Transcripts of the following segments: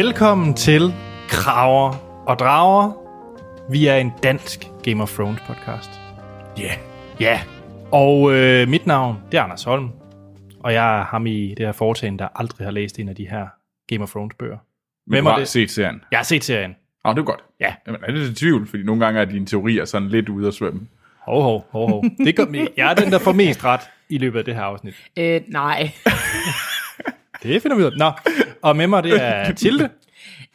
Velkommen til Kraver og Drager. Vi er en dansk Game of Thrones podcast. Ja. Yeah. Ja, og øh, mit navn, det er Anders Holm. Og jeg er ham i det her foretagende, der aldrig har læst en af de her Game of Thrones bøger. Hvem har det? set serien? Jeg har set serien. Åh, oh, det er godt. Ja. Jamen, er det til tvivl? Fordi nogle gange er dine teorier sådan lidt ude at svømme. Hov, hov, hov, hov. Det gør, jeg er den, der får mest ret i løbet af det her afsnit. Øh, nej. Det finder vi ud af. Nå, og med mig, det er Tilde.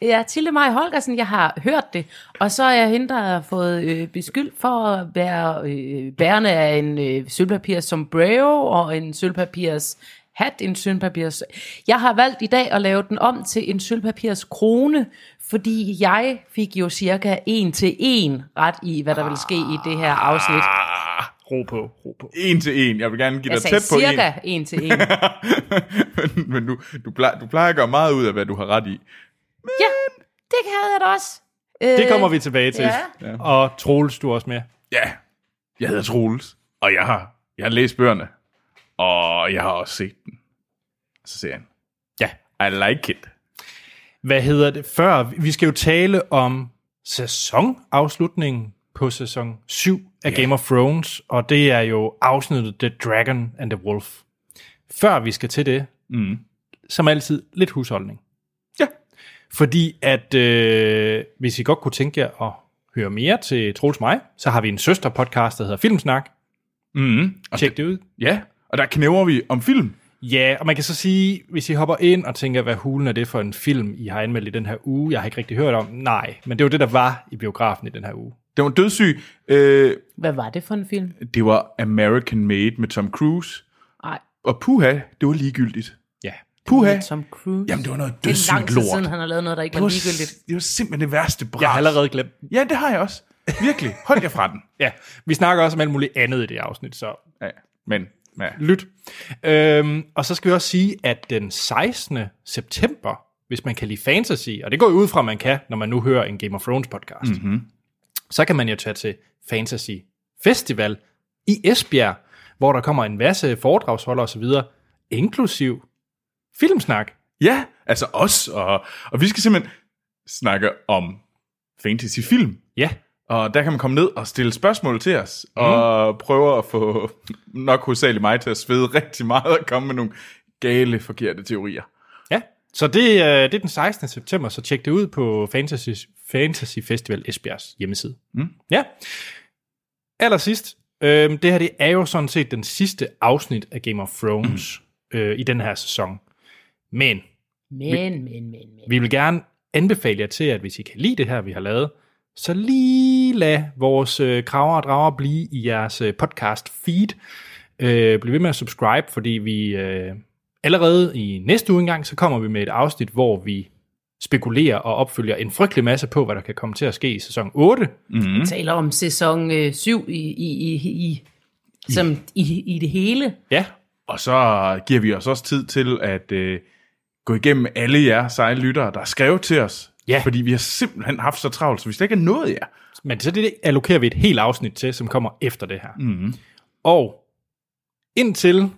Ja, Tilde Maj Holgersen, jeg har hørt det, og så er jeg hende, der har fået øh, beskyldt for at være øh, bærende af en øh, sølvpapirs sombrero og en sølvpapirs hat, en sølvpapirs... Jeg har valgt i dag at lave den om til en sølvpapirs krone, fordi jeg fik jo cirka en til en ret i, hvad der vil ske i det her afsnit. Ro på, ro på. en til en. Jeg vil gerne give Jeg dig tæt på cirka en til en. en. men men du, du, plejer, du plejer at gøre meget ud af, hvad du har ret i. Ja, det havde jeg da også. Det kommer vi tilbage til. ja. Og Troels, du også med. Ja, jeg hedder Troels, og jeg har, jeg har læst bøgerne, og jeg har også set den. Så ser jeg Ja. I like it. Hvad hedder det? Før, vi skal jo tale om sæsonafslutningen på sæson 7 af Ja. Game of Thrones, og det er jo afsnittet The Dragon and the Wolf. Før vi skal til det, Mm. som altid, lidt husholdning. Ja. Fordi at, øh, hvis I godt kunne tænke jer at høre mere til Troels mig, så har vi en søsterpodcast, der hedder Filmsnak. Mm. Og Tjek det ud. Ja, og der knæver vi om film. Ja, og man kan så sige, hvis I hopper ind og tænker, hvad hulen er det for en film, I har anmeldt i den her uge, jeg har ikke rigtig hørt om. Nej, men det var det, der var i biografen i den her uge. Den var dødssyg. Øh, Hvad var det for en film? det var American Made med Tom Cruise. Nej, Og puha, det var ligegyldigt. Ja. Puha. Tom Cruise. Jamen, det var noget det er dødssygt lang tid lort. siden, han har lavet noget, der ikke det, var var, ligegyldigt. det var simpelthen det værste bras. Jeg har allerede glemt. Ja, det har jeg også. Virkelig. Hold jer fra den. Ja, vi snakker også om alt muligt andet i det afsnit, så Ja, men ja. lyt. Øhm, og så skal vi også sige, at den 16. september, hvis man kan lide fantasy, og det går jo ud fra, at man kan, når man nu hører en Game of Thrones podcast, mm-hmm. Så kan man jo tage til Fantasy Festival i Esbjerg, hvor der kommer en masse foredragsholdere osv., inklusiv filmsnak. ja, altså os. Og, og vi skal simpelthen snakke om fantasyfilm. Ja, Og der kan man komme ned og stille spørgsmål til os, mm. og prøve at få nok hovedsageligt mig til at svede rigtig meget og komme med nogle gale, forkerte teorier. Ja, så det, øh, det er den 16. september, så tjek det ud på Fantasy, Fantasy Festival Esbjergs hjemmeside. Mm. Ja. Allersidst, øh, det her det er jo sådan set den sidste afsnit af Game of Thrones mm. øh, i den her sæson. Men Men, men, men, men. vi vil gerne anbefale jer til, at hvis I kan lide det her, vi har lavet, så lige lad vores øh, kraver og drager blive i jeres øh, podcast feed. Øh, bliv ved med at subscribe, fordi vi øh, allerede i næste uge engang, så kommer vi med et afsnit, hvor vi spekulerer og opfølger en frygtelig masse på, hvad der kan komme til at ske i sæson 8. Vi taler om sæson øh, 7 i, i, i, i, som, i, i det hele. Ja, Og så giver vi os også tid til at øh, gå igennem alle jer seje lyttere, der har skrevet til os. Ja. Fordi vi har simpelthen haft så travlt, så hvis der ikke er noget jer, men så det allokerer vi et helt afsnit til, som kommer efter det her. Mm. Og indtil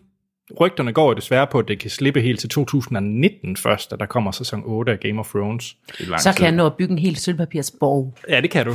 rygterne går jo desværre på, at det kan slippe helt til 2019 først, at der kommer sæson 8 af Game of Thrones. Så tid. kan jeg nå at bygge en helt sølvpapirsborg. Ja, det kan du.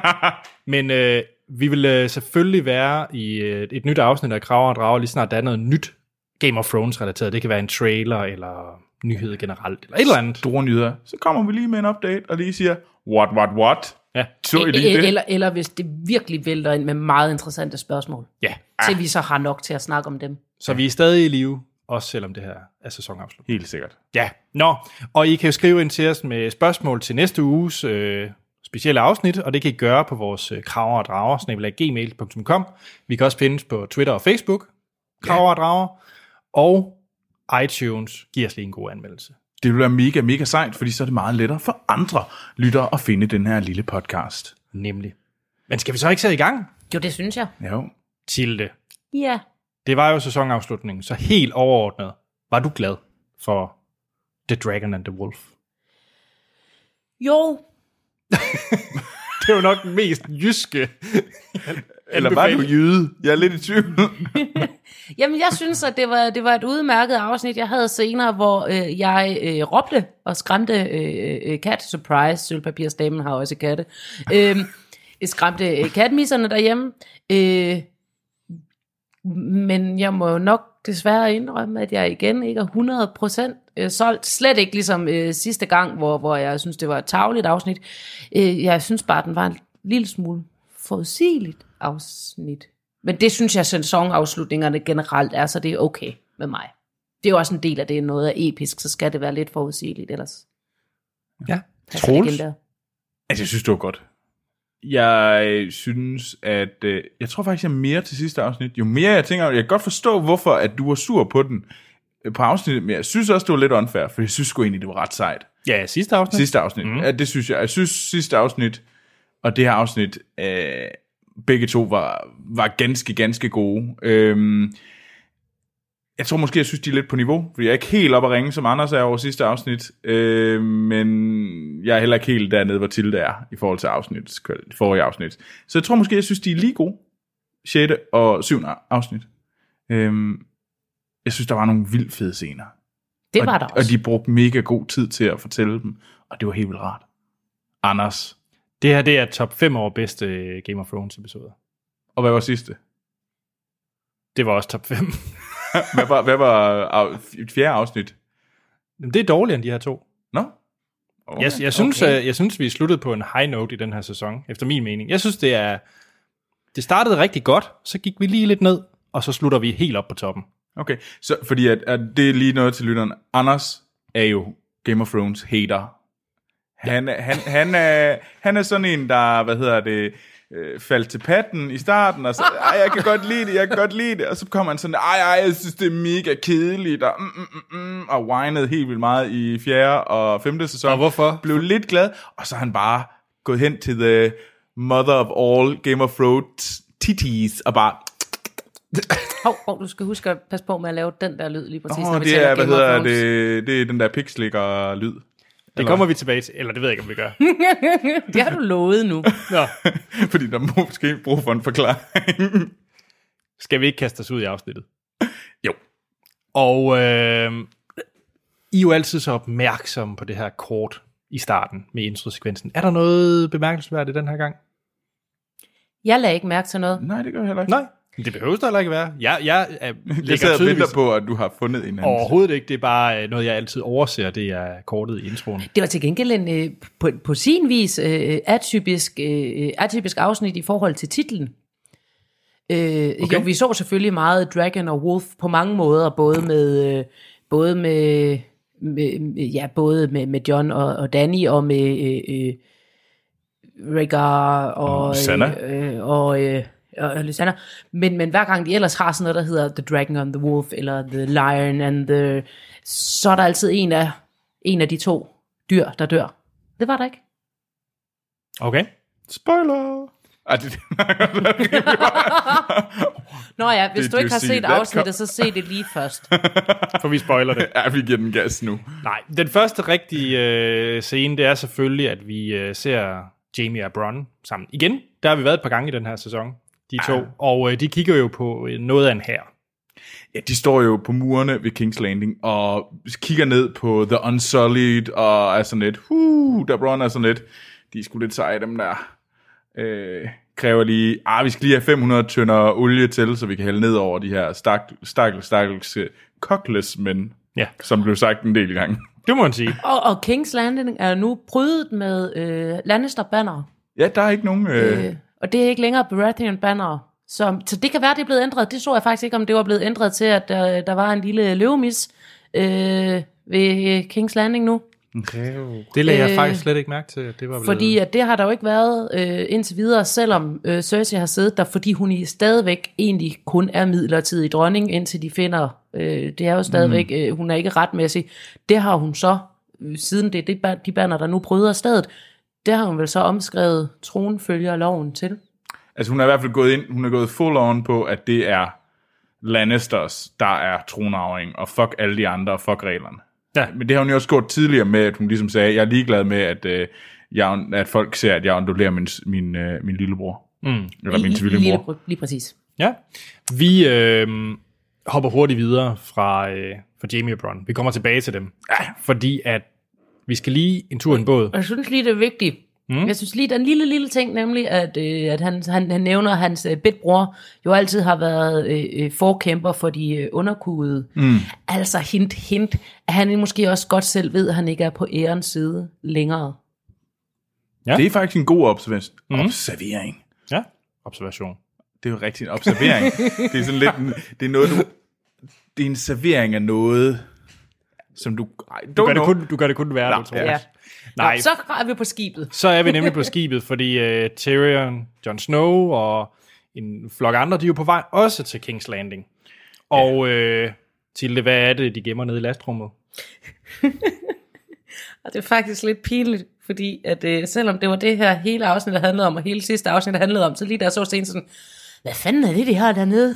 Men øh, vi vil øh, selvfølgelig være i øh, et nyt afsnit af Kraver og Drager, lige snart der er noget nyt Game of Thrones relateret. Det kan være en trailer, eller nyhed generelt, eller et eller andet. store nyheder, så kommer vi lige med en update og lige siger, what, what, what? Ja, Så I lige det? Eller, eller hvis det virkelig vælter ind med meget interessante spørgsmål. ja. Til vi så har nok til at snakke om dem. Så vi er stadig i live, også selvom det her er sæsonafslut. Helt sikkert. Ja, nå, og I kan jo skrive ind til os med spørgsmål til næste uges øh, specielle afsnit, og det kan I gøre på vores øh, kraver og drager, gmail.com. Vi kan også findes på Twitter og Facebook, kraver og drager, og iTunes giver os lige en god anmeldelse. Det vil være mega, mega sejt, fordi så er det meget lettere for andre lyttere at finde den her lille podcast. Nemlig. Men skal vi så ikke sætte i gang? Jo, det synes jeg. Jo. Tilde. Ja. Det var jo sæsonafslutningen, så helt overordnet, var du glad for The Dragon and the Wolf? Jo, Det jo nok den mest jyske Eller var du jyde? Jeg er lidt i tvivl. Jamen, jeg synes, at det var, det var et udmærket afsnit. Jeg havde scener, hvor øh, jeg øh, råbte og skræmte øh, øh, kat. Surprise, sølvpapirsdamen har også katte. Øh, skræmte øh, katmisserne derhjemme. Øh, men jeg må nok desværre indrømme, at jeg igen ikke er 100% øh, solgt. Slet ikke ligesom øh, sidste gang, hvor, hvor jeg synes, det var et tavligt afsnit. Øh, jeg synes bare, den var en lille smule forudsigeligt afsnit. Men det synes jeg, sæsonafslutningerne generelt er, så det er okay med mig. Det er jo også en del af det, noget er episk, så skal det være lidt forudsigeligt, ellers Ja. Troels? Altså, jeg synes, det var godt. Jeg synes, at... Øh, jeg tror faktisk, jeg er mere til sidste afsnit. Jo mere jeg tænker, jeg kan godt forstå, hvorfor at du var sur på den øh, på afsnittet, men jeg synes også, det var lidt unfair, for jeg synes sgu egentlig, det var ret sejt. Ja, sidste afsnit. Sidste afsnit. Mm. Ja, det synes jeg. Jeg synes, sidste afsnit og det her afsnit, øh, begge to var, var ganske, ganske gode. Øhm, jeg tror måske, jeg synes, de er lidt på niveau, fordi jeg er ikke helt op at ringe, som Anders er over sidste afsnit, øh, men jeg er heller ikke helt dernede, hvor Tilde er, i forhold til afsnit, forrige afsnit. Så jeg tror måske, jeg synes, de er lige gode. 6. og 7. afsnit. Øhm, jeg synes, der var nogle vildt fede scener. Det og, var der Og også. de brugte mega god tid til at fortælle dem, og det var helt vildt rart. Anders, Det her, det er top 5 over bedste øh, Game of Thrones episoder. og hvad var sidste? Det var også top 5. Hvad var, hvad var af, fjerde afsnit? Men det er dårligere end de her to. Nå? Okay. Jeg, jeg, synes, okay. okay. jeg synes, vi sluttede på en high note i den her sæson, efter min mening. Jeg synes, det er... Det startede rigtig godt, så gik vi lige lidt ned, og så slutter vi helt op på toppen. Okay, så fordi at, at det er lige noget til lytteren. Anders er jo Game of Thrones hater. Han, han, han, er, han er sådan en, der, hvad hedder det, øh, faldt til patten i starten, og så, ej, jeg kan godt lide det, jeg kan godt lide det, og så kommer han sådan, ej, ej, jeg synes, det er mega kedeligt, og, mm, mm, mm, mm, og whinede helt vildt meget i fjerde og femte sæson. Og hvorfor? Blev lidt glad, og så er han bare gået hen til the mother of all Game of Thrones titties, og bare, Hov, hov, du skal huske at passe på med at lave den der lyd lige præcis, Åh, når vi det er, hvad hedder det, det er den der pikslikker lyd. Det kommer vi tilbage til, eller det ved jeg ikke, om vi gør. Det har du lovet nu. Nå, Fordi der må måske brug for en forklaring. skal vi ikke kaste os ud i afsnittet? jo. Og øh, I er jo altid så opmærksomme på det her kort i starten med introsekvensen. Er der noget bemærkelsesværdigt den her gang? Jeg lagde ikke mærke til noget. Nej, det gør jeg heller ikke. Nej, det behøver der heller ikke være. Jeg, jeg, er, Jeg lægger sidder og venter på, at du har fundet en anden. overhovedet ikke. Det er bare øh, noget, jeg altid overser. Det er kortet i introen. Det var til gengæld en, øh, på, på sin vis øh, atypisk, øh, atypisk afsnit i forhold til titlen. Øh, okay. Jo, vi så selvfølgelig meget Dragon og Wolf på mange måder, både med, øh, både med, med, ja, både med, med John og, og Danny og med øh, øh, Rhaegar og Og Sansa. øh, og, øh, og Lysander. Men, men hver gang de ellers har sådan noget, der hedder The Dragon and the Wolf, eller The Lion and the... Så er der altid en af, en af de to dyr, der dør. Det var der ikke. Okay. Spoiler! Ej, det, Nå ja, hvis Did du ikke har set afsnittet, så se det lige først. For vi spoiler det. ja, vi giver den gas nu. Nej, den første rigtige øh, scene, det er selvfølgelig, at vi øh, ser Jamie og Bronn sammen. Igen, der har vi været et par gange i den her sæson, de to. Ah. Og øh, de kigger jo på øh, noget af en her. Ja, de står jo på murene ved King's Landing, og kigger ned på The Unsullied, og er sådan lidt, huh, der er sådan lidt, de er sgu lidt seje, dem der. Øh, kræver lige, ah, vi skal lige have 500 tønder olie til, så vi kan hælde ned over de her stak, stakkels, stakkels uh, cockless mænd, Ja, som blev sagt en del gange. det må man sige. Og, og King's Landing er nu prydet med øh, Lannister-banner. Ja, der er ikke nogen... Øh, Øh, og det er ikke længere Baratheon-banner. Så, så det kan være, det er blevet ændret. Det så jeg faktisk ikke, om det var blevet ændret til, at der, der var en lille løvemis øh, ved King's Landing nu. Det lagde jeg Øh, faktisk slet ikke mærke til. at Det var blevet... Fordi at det har der jo ikke været øh, indtil videre, selvom øh, Cersei har siddet der, fordi hun i stadigvæk egentlig kun er midlertidig dronning, indtil de finder, øh, det er jo stadigvæk, Mm. øh, hun er ikke retmæssig. Det har hun så, øh, siden det det, de banner, der nu bryder stedet, det har hun vel så omskrevet tronfølger loven til. Altså hun er i hvert fald gået ind, hun er gået full on på, at det er Lannisters, der er tronarving, og fuck alle de andre, og fuck reglerne. Ja. Men det har hun jo også gjort tidligere med, at hun ligesom sagde, jeg er ligeglad med, at, øh, jeg, at folk ser, at jeg ondulerer min, min, øh, min lillebror. Mm. Eller min Lige, tvillingbror. lige præcis. Ja. Vi, øh, hopper hurtigt videre fra, øh, fra Jamie og Bron. Vi kommer tilbage til dem. Ja. Fordi at vi skal lige en tur i en båd. Og jeg synes lige, det er vigtigt. Mm. Jeg synes lige, der er en lille, lille ting, nemlig at, øh, at han, han, han nævner, at hans øh, bedbror jo altid har været øh, øh, forkæmper for de øh, underkudede. Mm. Altså hint, hint, at han måske også godt selv ved, at han ikke er på ærens side længere. Ja. Det er faktisk en god observation. Mm. observering. Ja, observation. Det er jo rigtig en observering. det er sådan lidt en, det er noget, du, det er en servering af noget, som du, ej, Du gør, det kun, du gør det kun værre, Nej, du tror. ja. Ja. Nej, Nå, så er vi på skibet. så er vi nemlig på skibet, fordi uh, Tyrion, Jon Snow og en flok andre, de er jo på vej også til King's Landing. Og uh, Tilde, hvad er det, de gemmer nede i lastrummet? Og det er faktisk lidt pinligt, fordi at, øh, selvom det var det her hele afsnit, der handlede om, og hele sidste afsnit, der handlede om, så lige jeg så scenen sådan, hvad fanden er det, de har dernede?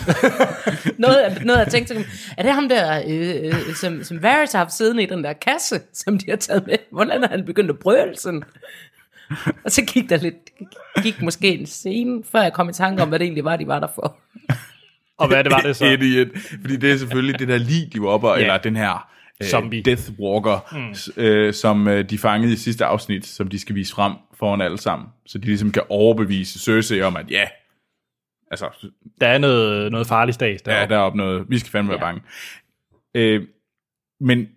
noget, af- noget jeg tænkte, er det ham der, øh, øh, som, som Varys har haft siddende i den der kasse, som de har taget med? Hvordan er han begyndt at brøle sådan? Og så gik der lidt, gik måske en scene, før jeg kom i tanke om, hvad det egentlig var, de var der for. Og hvad det var det så? Idiot. Fordi det er selvfølgelig det der lig, de var oppe, yeah. eller den her øh, Zombie. Death Walker, mm. øh, som øh, de fangede i sidste afsnit, som de skal vise frem foran alle sammen. Så de ligesom kan overbevise Cersei om, at ja, altså, Der er noget, noget farligt stads der. ja, der er op noget, vi skal fandme være bange. Øh, men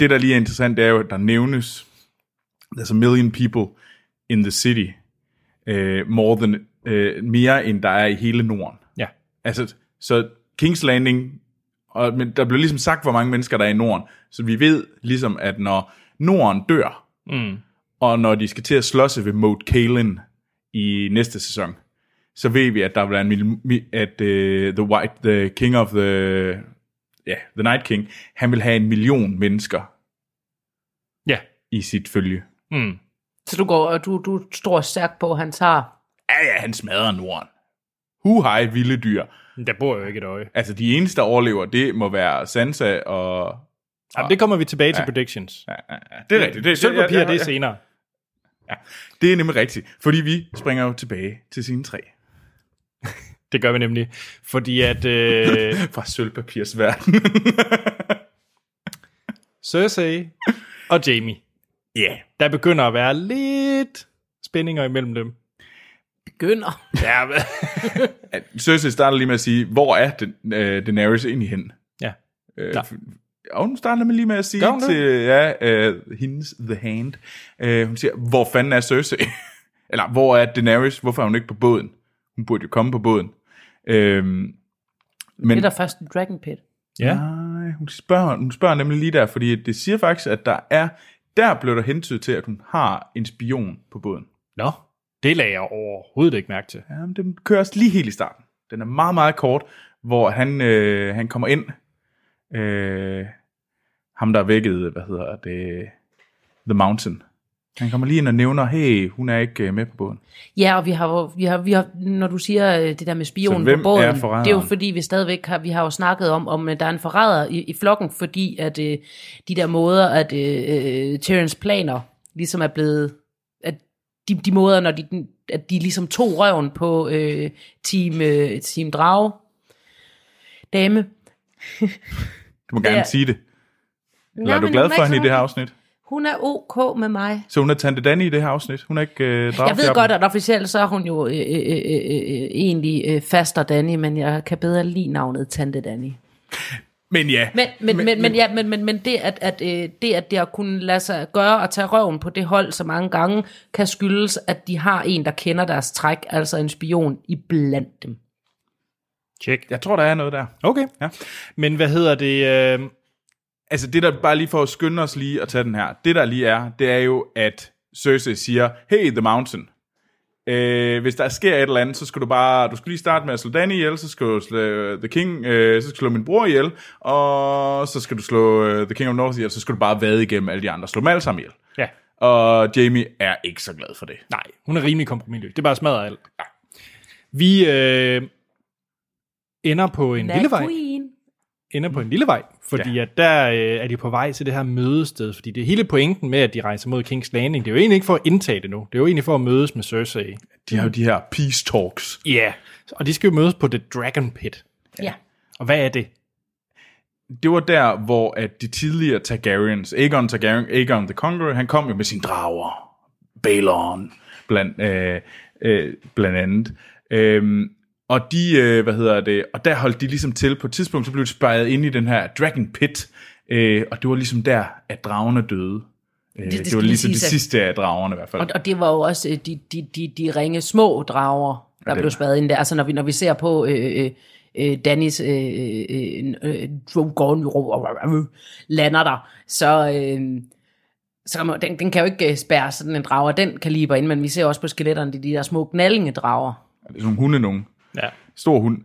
det, der lige er interessant, det er jo, at der nævnes, there's a million people in the city, uh, more than, uh, mere end der er i hele Norden. ja. Altså, så King's Landing, og, men der blev ligesom sagt, hvor mange mennesker der er i Norden, så vi ved ligesom, at når Norden dør, Mm. og når de skal til at slåsse ved Moat Cailin i næste sæson, så ved vi, at der vil være en at uh, the White, the King of the, ja, yeah, the Night King, han vil have en million mennesker Ja. i sit følge. Mm. Så du går, og du, du står stærkt på, at han tager Ja, ja, han smadrer Norden. Hu hej, vilde dyr. Der bor jo ikke et øje. Altså, de eneste, der overlever, det må være Sansa og... Jamen, det kommer vi tilbage til predictions. Ja, ja, ja. Det er rigtigt. Det, Sølvpapir, ja, ja, det er ja. senere. Det er nemlig rigtigt, fordi vi springer jo tilbage til sine tre. Det gør vi nemlig. Fordi at øh, Fra sølvpapirs verden. Cersei og Jamie, Ja. yeah. der begynder at være lidt spændinger imellem dem. begynder. Ja, Cersei starter lige med at sige, hvor er den, øh, Daenerys egentlig hen? ja. Øh, Klar. og hun starter med lige med at sige til ja, øh, hendes The Hand, øh, hun siger, hvor fanden er Cersei? Eller, hvor er Daenerys? Hvorfor er hun ikke på båden? Hun burde jo komme på båden. Øh, men Det er der først en Dragon Pit. ja. nej, hun spørger, hun spørger nemlig lige der, fordi det siger faktisk, at der er, der blev der hentydet til, at hun har en spion på båden. Nå, det lagde jeg overhovedet ikke mærke til. Ja, men den kører også lige helt i starten. Den er meget, meget kort, hvor han, øh, han kommer ind. Øh, ham, der er vækket, hvad hedder det, The Mountain. Han kommer lige ind og nævner, hey, hun er ikke øh, med på båden. Ja, og vi har, jo- vi har, vi har når du siger øh, det der med spionen på båden, er det er jo fordi, vi stadigvæk har, vi har jo snakket om, om øh, der er en forræder i, i flokken, fordi at øh, de der måder, at øh, Tyrens planer ligesom er blevet, at de, de måder, når de, at de ligesom tog røven på øh, team, øh, team Drage, dame. Du må gerne Ja. sige det. Eller er du glad for hende i det her afsnit? Hun er ok med mig. Så hun er Tante Danny i det her afsnit? Hun er ikke øh, Jeg ved godt, at officielt så er hun jo øh, øh, øh, øh, egentlig øh, faster Danny, men jeg kan bedre lide navnet Tante Danny. Men ja. Men, men, men, men, men, ja, men, men, men det, at, at, øh, det, at det at kunne lade sig gøre og tage røven på det hold så mange gange, kan skyldes, at de har en, der kender deres træk, altså en spion i blandt dem. Tjek. Jeg tror, der er noget der. Okay. Ja. Men hvad hedder det? Øh, Altså det der, bare lige for at skynde os lige at tage den her, det der lige er, det er jo, at Cersei siger, hey, The Mountain, øh, hvis der sker et eller andet, så skal du bare, du skal lige starte med at slå Danny ihjel, så skal du slå øh, The King, øh, så skal du slå min bror ihjel, og så skal du slå øh, The King of North ihjel, så skal du bare vade igennem alle de andre, slå dem alle sammen ihjel. ja. Og Jamie er ikke så glad for det. Nej, hun er rimelig kompromisløs. Det er bare smadret alt. Ja. Vi øh, ender på en lille vej. Queen. Ender på en lille vej, fordi ja. at der øh, er de på vej til det her mødested, fordi det er hele pointen med, at de rejser mod King's Landing. Det er jo egentlig ikke for at indtage det nu. Det er jo egentlig for at mødes med Cersei. De har jo de her peace talks. Ja. Yeah. Og de skal jo mødes på The Dragon Pit. Ja. Og hvad er det? det var der, hvor at de tidligere Targaryens, Aegon Targaryen, Aegon the Conqueror, han kom jo med sine drager, Balon, blandt, øh, øh, blandt andet. Øhm, og de, øh, hvad hedder det, og der holdt de ligesom til, på et tidspunkt, så blev de spejret ind i den her Dragon Pit, øh, og det var ligesom der, at dragerne døde. Øh, det, det det, var lige ligesom det sidste af dragerne i hvert fald. Og, og det var jo også øh, de, de, de, de ringe små drager, der blev spadet ind der. Altså når vi, når vi ser på øh, øh, øh, Dannys øh, øh, Drogon øh, lander der, så, øh, så man, den, den kan jo ikke spærre sådan en drager den kaliber ind, men vi ser også på skeletterne, de, de der små gnallinge drager. Det er sådan hunde nogen. Ja. Stor hund.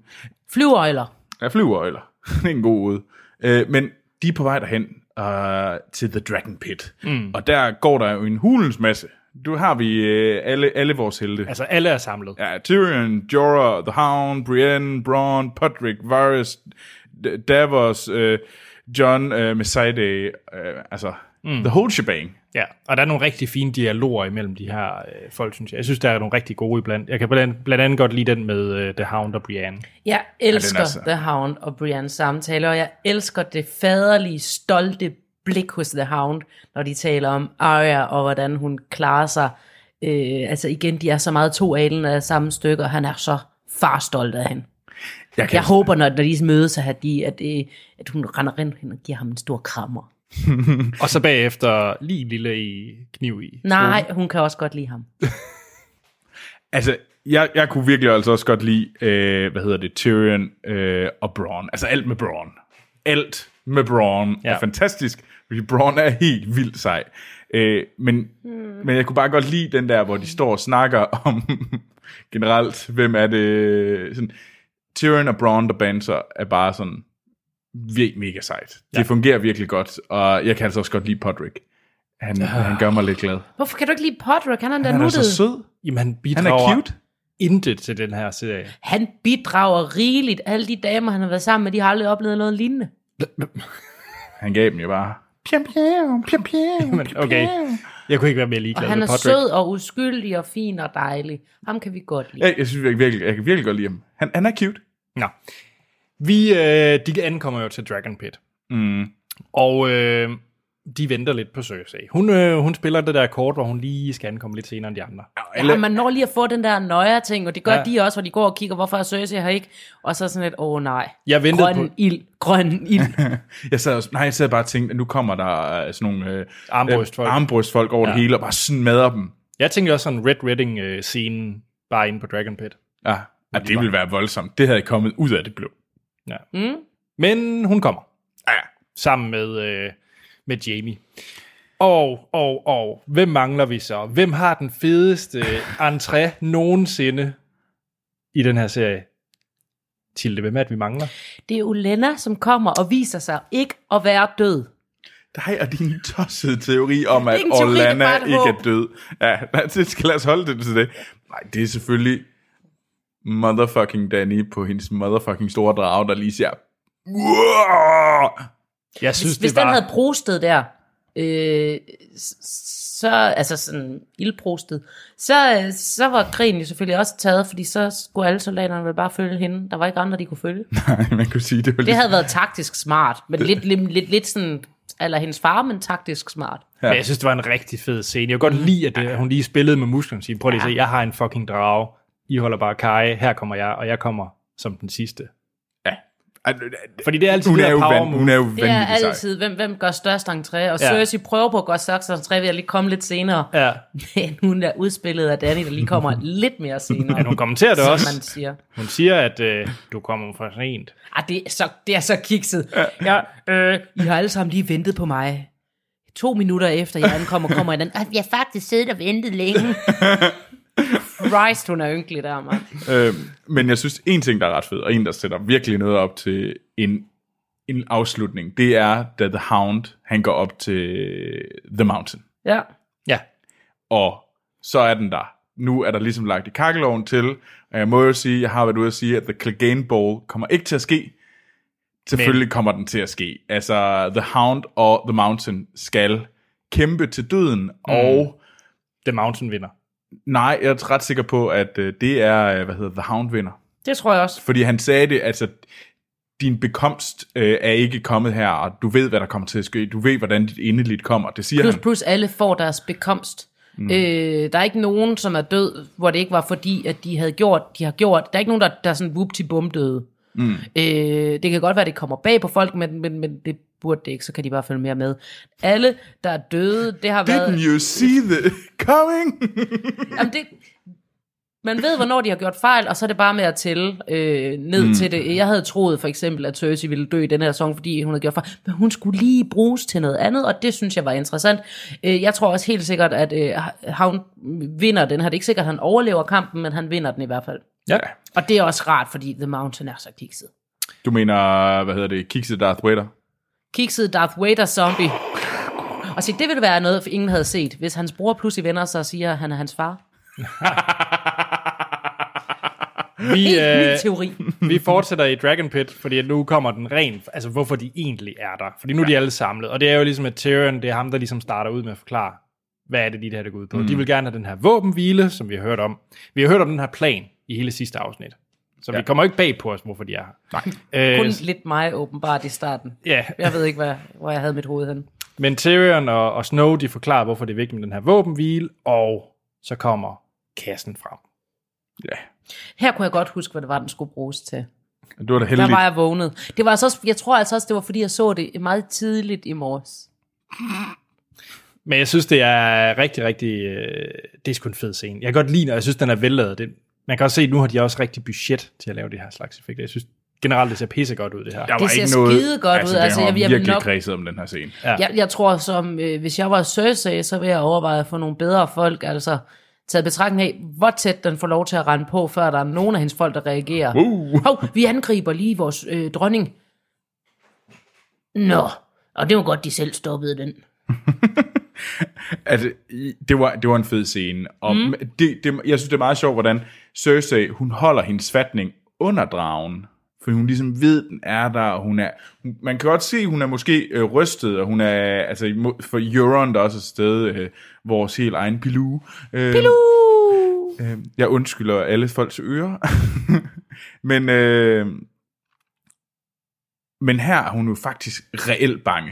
Flyveøjler. Ja, flyveøjler. det er en god ude. Øh, men de er på vej derhen uh, til The Dragon Pit. Mm. Og der går der jo en hulens masse. Du har vi øh, alle, alle vores helte. Altså, alle er samlet. Ja, Tyrion, Jorah, The Hound, Brienne, Bronn, Podrick, Varys, D- Davos, øh, John, øh, Messaide, øh, altså mm. the whole shebang. Ja, og der er nogle rigtig fine dialoger imellem de her øh, folk, synes jeg. Jeg synes, der er nogle rigtig gode iblandt. Jeg kan blandt, blandt andet godt lide den med øh, The Hound og Brienne. Jeg elsker er ja, så- The Hound og Brians samtale, og jeg elsker det faderlige, stolte blik hos The Hound, når de taler om Arya og hvordan hun klarer sig. Øh, altså igen, de er så meget to alen af samme stykke, og han er så far stolt af hende. Jeg kan, Jeg håber, når, når de mødes, at, de, at, øh, at hun render ind hen og giver ham en stor krammer. Og så bagefter lige lille i kniv i. Nej, hun kan også godt lide ham. Altså, jeg, jeg kunne virkelig altså også godt lide, øh, hvad hedder det, Tyrion øh, og Braun. Altså alt med Braun. Alt med Braun ja. Er fantastisk, fordi Braun er helt vildt sej. Øh, men, hmm. men jeg kunne bare godt lide den der, hvor de står og snakker om generelt, hvem er det... Sådan, Tyrion og Braun, der banser, er bare sådan mega sejt. Ja. Det fungerer virkelig godt, og jeg kan altså også godt lide Podrick. Han, ja. han gør mig lidt glad. Hvorfor kan du ikke lide Podrick? Han er da Han er nuttet. så sød. Jamen, han Han bidrager er cute. intet til den her serie. Han bidrager rigeligt. Alle de damer, han har været sammen med, de har aldrig oplevet noget lignende. Han gav dem jo bare. Men okay, jeg kunne ikke være mere Og ligeglad han med er Podrick. sød og uskyldig og fin og dejlig. Ham kan vi godt lide. Jeg, jeg synes jeg virkelig, jeg kan virkelig godt lide ham. Han, han er cute. Nå. Vi, øh, de ankommer jo til Dragon Pit. Mm. Og øh, de venter lidt på Cersei. Hun, øh, hun spiller det der kort, hvor hun lige skal ankomme lidt senere end de andre. Ja, man når lige at få den der nøje ting, og det gør Ja. de også, hvor de går og kigger, hvorfor er Cersei her ikke? Og så sådan lidt, åh oh, nej. Jeg ventede grøn på- ild, grøn ild. Jeg sad, også- nej, jeg sad bare og tænkte, at nu kommer der øh, sådan nogle øh, Armbrystfolk. øh, armbrystfolk over ja. Det hele, og bare smadrer dem. Jeg tænkte også sådan Red Redding-scenen bare inde på Dragon Pit. Ja, ja det ville være voldsomt. Det havde kommet ud af det blå. Ja. Mm. Men hun kommer. Ja, sammen med, øh, med Jamie. Og, og, og, hvem mangler vi så? Hvem har den fedeste entré nogensinde i den her serie? Tilde, hvem er det, vi mangler? Det er Olenna, som kommer og viser sig ikke at være død. dig og din tossede teori om, at teori, ikke er død. Ja, det skal lad os holde det til det. Nej, det er selvfølgelig motherfucking Danny på hendes motherfucking store drage, der lige siger... "Uah!" Jeg synes, Hvis, hvis det var... den havde prostet der, øh, så, altså sådan ildprostet, så, så var krigen jo selvfølgelig også taget, fordi så skulle alle soldaterne vel bare følge hende. Der var ikke andre, de kunne følge. Nej, man kunne sige, det var Det havde været taktisk smart, men lidt, lidt, lidt, lidt sådan, eller hendes far, men taktisk smart. Ja. Men jeg synes, det var en rigtig fed scene. Jeg kan godt lide, at det, at hun lige spillede med musklerne og sige, prøv lige at se, jeg har en fucking drage. I holder bare kaj. Her kommer jeg, og jeg kommer som den sidste. Ja. Fordi det er altid Hun det er der jo, power van, hun er jo Det er vanvittig altid, hvem, hvem gør størst entré, og Ja. Cersei prøver på at gøre størst entré ved at lige komme lidt senere. Ja. Men hun er udspillet af Danny, der lige kommer lidt mere senere. Men hun kommenterer det også. man siger. Hun siger, at øh, du kommer for sent. Ah, det, er så, det er så kikset. Ja, øh, I har alle sammen lige ventet på mig. To minutter efter jeg ankommer, kommer den. Ah, jeg har faktisk siddet og ventet længe. Christ, hun er ynkelig der, mand. Øh, men jeg synes, en ting, der er ret fed, og en, der sætter virkelig noget op til en, en afslutning, det er, da The Hound, han går op til The Mountain. Ja. Ja. Og så er den der. Nu er der ligesom lagt i kakkeloven til, og jeg må jo sige, jeg har været ude at sige, at The Clegane Bowl kommer ikke til at ske. Selvfølgelig Men. kommer den til at ske. Altså, The Hound og The Mountain skal kæmpe til døden, mm. og The Mountain vinder. Nej, jeg er ret sikker på, at øh, det er, øh, hvad hedder The Hound vinder. Det tror jeg også. Fordi han sagde det, altså, din bekomst øh, er ikke kommet her, og du ved, hvad der kommer til at ske. Du ved, hvordan dit endeligt kommer. Det siger Plus, han. plus alle får deres bekomst. Mm. Øh, der er ikke nogen, som er død, hvor det ikke var fordi, at de havde gjort, de har gjort. Der er ikke nogen, der, der er sådan whoop til bum døde. Mm. Øh, det kan godt være, at det kommer bag på folk, men, men, men det burde det ikke, så kan de bare følge mere med. Alle, der er døde, det har været... Didn't you see the coming? Jamen det, man ved, hvornår de har gjort fejl, og så er det bare med at tælle øh, ned mm. til det. Jeg havde troet for eksempel, at Cersei ville dø i den her sæson, fordi hun havde gjort fejl, men hun skulle lige bruges til noget andet, og det synes jeg var interessant. Øh, jeg tror også helt sikkert, at øh, han vinder den her. Det er ikke sikkert, at han overlever kampen, men han vinder den i hvert fald. Ja. Og det er også rart, fordi The Mountain er så kikset. Du mener, hvad hedder det, Kikset Darth Vader? Kikset Darth Vader zombie. Og se, det ville være noget, ingen havde set, hvis hans bror pludselig vender sig og siger, at han er hans far. Vi, øh, teori. vi fortsætter i Dragon Pit, fordi nu kommer den ren, altså hvorfor de egentlig er der. Fordi nu er de alle samlet, og det er jo ligesom, at Tyrion, det er ham, der ligesom starter ud med at forklare, hvad er det lige, det her det går ud på. Mm. De vil gerne have den her våbenhvile, som vi har hørt om. Vi har hørt om den her plan i hele sidste afsnit. Så ja. vi kommer ikke bag på os, hvorfor de er her. Nej. Kun Øh, lidt mig åbenbart i starten. ja, Jeg ved ikke, hvad, hvor jeg havde mit hoved hen. men Tyrion og, og Snow, de forklarer, hvorfor det er vigtigt med den her våbenhvile, og så kommer kassen frem. Ja, Her kunne jeg godt huske, hvad det var, den skulle bruges til. det var da Der heldigt. var jeg vågnet. Det var altså også, jeg tror altså også, det var fordi, jeg så det meget tidligt i morges. Men jeg synes, det er rigtig, rigtig... Øh, det er sgu en fed scene. Jeg kan godt lide, og jeg synes, den er vellavet. Det, man kan også se, at nu har de også rigtig budget til at lave det her slags effekter. Jeg synes generelt, det ser pisse godt ud, det her. Der Det ser skide godt ud. Altså, Altså, det har jeg- jeg virkelig nok- kredset om den her scene. Ja. Jeg, jeg tror, som øh, hvis jeg var Cersei, så ville jeg overveje at få nogle bedre folk, altså taget betragtning af, hvor tæt den får lov til at rende på, før der er nogen af hendes folk, der reagerer. Uh. Hov, vi angriber lige vores øh, dronning. Nå, og det var godt, de selv stoppede den. I- det var, det var en fed scene. Og mm. det, det, jeg synes, det er meget sjovt, hvordan Cersei, hun holder hendes fatning under dragen. For hun ligesom ved, den er der, og hun er... Hun, man kan godt se, at hun er måske øh, rystet, og hun er... Altså, for Euron, der også er sted, øh, vores helt egen Pilou. Øh, Uh. Øh, jeg undskylder alle folks ører. men, øh, men her er hun jo faktisk reelt bange.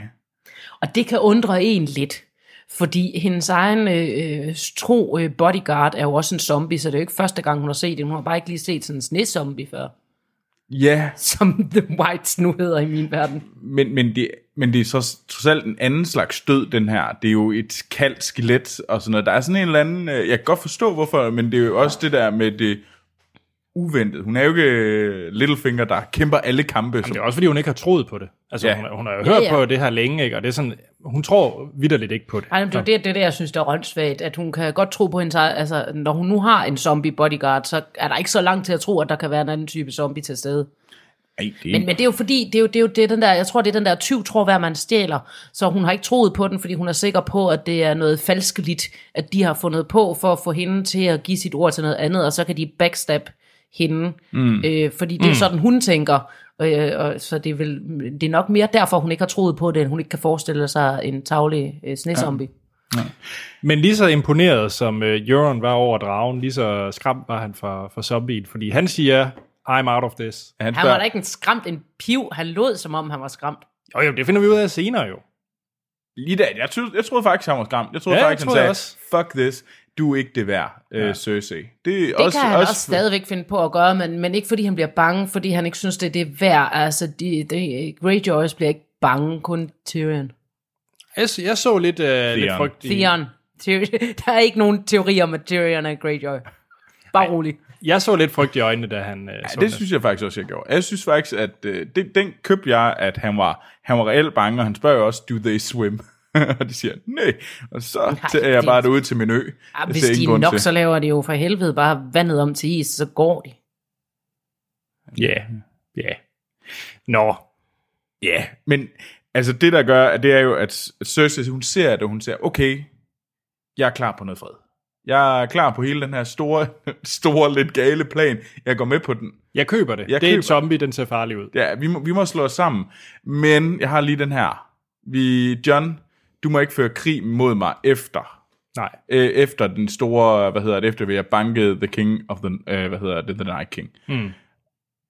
Og det kan undre en lidt, fordi hendes egen øh, tro øh, bodyguard er jo også en zombie, så det er jo ikke første gang, hun har set det. Hun har bare ikke lige set sådan en snezombie før, Ja, som The Whites nu hedder i min verden. men, men, det, men det er så trods alt en anden slags død, den her. Det er jo et kaldt skelet og sådan noget. Der er sådan en eller anden... øh, Jeg kan godt forstå, hvorfor, men det er jo også det der med det uventet. Hun er jo ikke øh, Littlefinger, der kæmper alle kampe. Som, Det er også, fordi hun ikke har troet på det. Altså, Ja. ja. hun, hun har jo Ja, hørt ja. på det her længe, ikke? og det er sådan, hun tror vidderligt ikke på det. Ej, det er det, det, er jeg synes, der er åndssvagt, at hun kan godt tro på hendes altså når hun nu har en zombie bodyguard, så er der ikke så langt til at tro, at der kan være en anden type zombie til stede. Ej, det Men, men det er jo fordi, det er jo, det er jo det, den der, jeg tror, det er den der tyv, tror hver man stjæler. Så hun har ikke troet på den, fordi hun er sikker på, at det er noget falskeligt, at de har fundet på for at få hende til at give sit ord til noget andet, og så kan de backstab hende. Mm. Øh, fordi det er mm. sådan, hun tænker. Øh, og, så det er, vel, det er nok mere derfor, hun ikke har troet på det, end hun ikke kan forestille sig en tavlig øh, snezombie. Ja. Men lige så imponeret som øh, Euron var over dragen, lige så skræmt var han for, for zombien, fordi han siger, I'm out of this. han Han var da ikke en skræmt, en piv. Han lod, som om han var skræmt. Jo, jo, det finder vi ud af senere jo. Lige da, jeg, troede, jeg troede faktisk, han var skræmt. Jeg troede Ja, faktisk, han troede jeg sagde, også. fuck this, du er ikke det værd, ja. øh, Cersei. Det, er Det også, kan han også, også stadigvæk finde på at gøre, men, men ikke fordi han bliver bange, fordi han ikke synes, det er det værd. Altså, de, de, Greyjoys bliver ikke bange, kun Tyrion. Jeg, jeg så lidt, øh, lidt frygt i... Theon. Tyrion. Der er ikke nogen teori om, at Tyrion er Greyjoy. Bare rolig. Jeg så lidt frygt i øjnene, da han øh, så Ja, det synes jeg faktisk også, jeg gjorde. Jeg synes faktisk, at øh, det, den købte jeg, at han var, han var reelt bange, og han spørger jo også, do they swim? og de siger, nej. Og så Nej, er jeg det- bare derude til min ø. Ja, Jeg hvis de er nok, til. så laver de jo for helvede bare vandet om til is, så går de. Ja, ja. Nå, Ja, men altså det der gør, at det er jo, at Cersei, hun ser det, hun siger, okay, jeg er klar på noget fred. Jeg er klar på hele den her store, store, lidt gale plan. Jeg går med på den. jeg køber det. Jeg det er en køber- zombie, den ser farlig ud. Ja, vi må, vi må slå os sammen. Men jeg har lige den her. Vi, John, du må ikke føre krig mod mig efter. Nej. Øh, efter den store, hvad hedder det, efter vi har banket The King of the, øh, hvad hedder det, The Night King. Mm.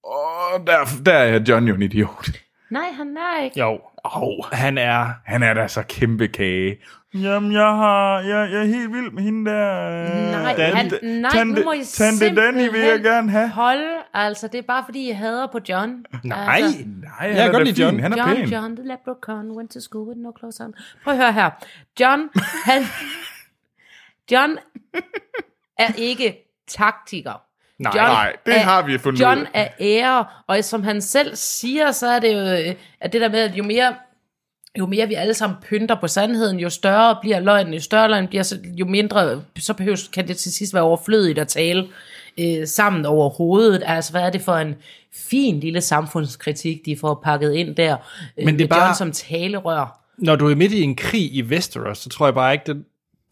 Og der, der er John jo en idiot. Nej, han er ikke. Jo, Au. han er... Han er da så kæmpe kage. Jamen, jeg, har, jeg, jeg er helt vild med hende der. øh, Nej, Tante- han, nej Tante, nu må I Tante Danny vil jeg gerne have. Hold, altså det er bare fordi, jeg hader på John. Nej, Altså, Nej, Jeg han kan er godt lide. John. Han er John, pæn. John, the leprechaun, went to school with no clothes on. Prøv at høre her. John, han, John er ikke taktiker. Nej, John nej, det er, har vi fundet John ud af. er ære, og som han selv siger, så er det jo øh, at det der med, at jo mere jo mere vi alle sammen pynter på sandheden, jo større bliver løgnen, jo større løgn bliver, så, jo mindre, så behøves, kan det til sidst være overflødigt at tale øh, sammen over hovedet. Altså, hvad er det for en fin lille samfundskritik, de får pakket ind der, øh, Men det er med bare- John som talerør. når du er midt i en krig i Westeros, så tror jeg bare ikke, det,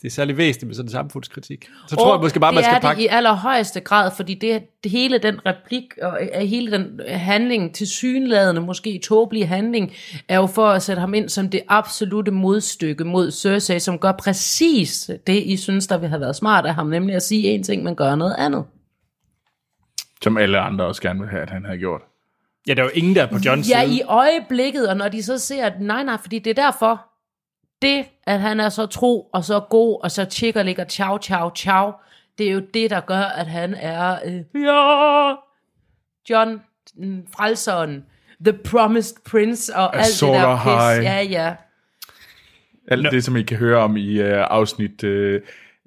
det er særlig væsentligt med sådan en samfundskritik. Så tror jeg måske bare, man det skal er pakke... det i allerhøjeste grad, fordi det, det hele den replik og øh, hele den handling, til synladende måske tåbelige handling, er jo for at sætte ham ind som det absolute modstykke mod Cersei, som gør præcis det, I synes, der vil have været smart af ham, nemlig at sige en ting, men gøre noget andet. Som alle andre også gerne vil have, at han havde gjort. Ja, der er jo ingen, der er på Johns Ja, side. i øjeblikket, og når de så ser, at nej, nej, fordi det er derfor, det, at han er så tro, og så god, og så tjekker ligger ciao, ciao, ciao, det er jo det, der gør, at han er, øh, ja, John, frelseren, The Promised Prince, og alt det der pis. Ja, ja. Alt Nå. det, som I kan høre om i uh, afsnit, uh,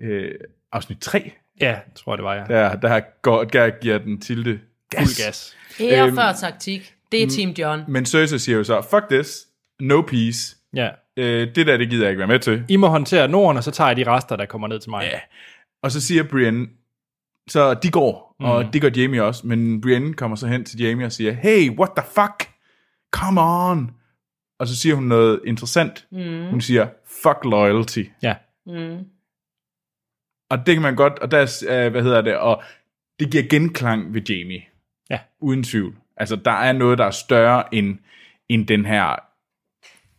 uh, afsnit 3, Ja, tror jeg, det var jeg. der, der, går, der giver den Tilde Fuld gas. Ære Øhm, før taktik, det er Team John. Men Cersei siger jo så, fuck this, no peace. Ja. Uh, det der, det gider jeg ikke være med til. I må håndtere Norden, og så tager jeg de rester, der kommer ned til mig. Ja. Og så siger Brienne, så de går, mm. og det gør Jamie også, men Brienne kommer så hen til Jamie og siger, hey, what the fuck? Come on! Og så siger hun noget interessant. Mm. Hun siger, fuck loyalty. ja. Og det kan man godt, og der, er, øh, hvad hedder det, og det giver genklang ved Jamie. Ja. Uden tvivl. Altså, der er noget, der er større end, end den her,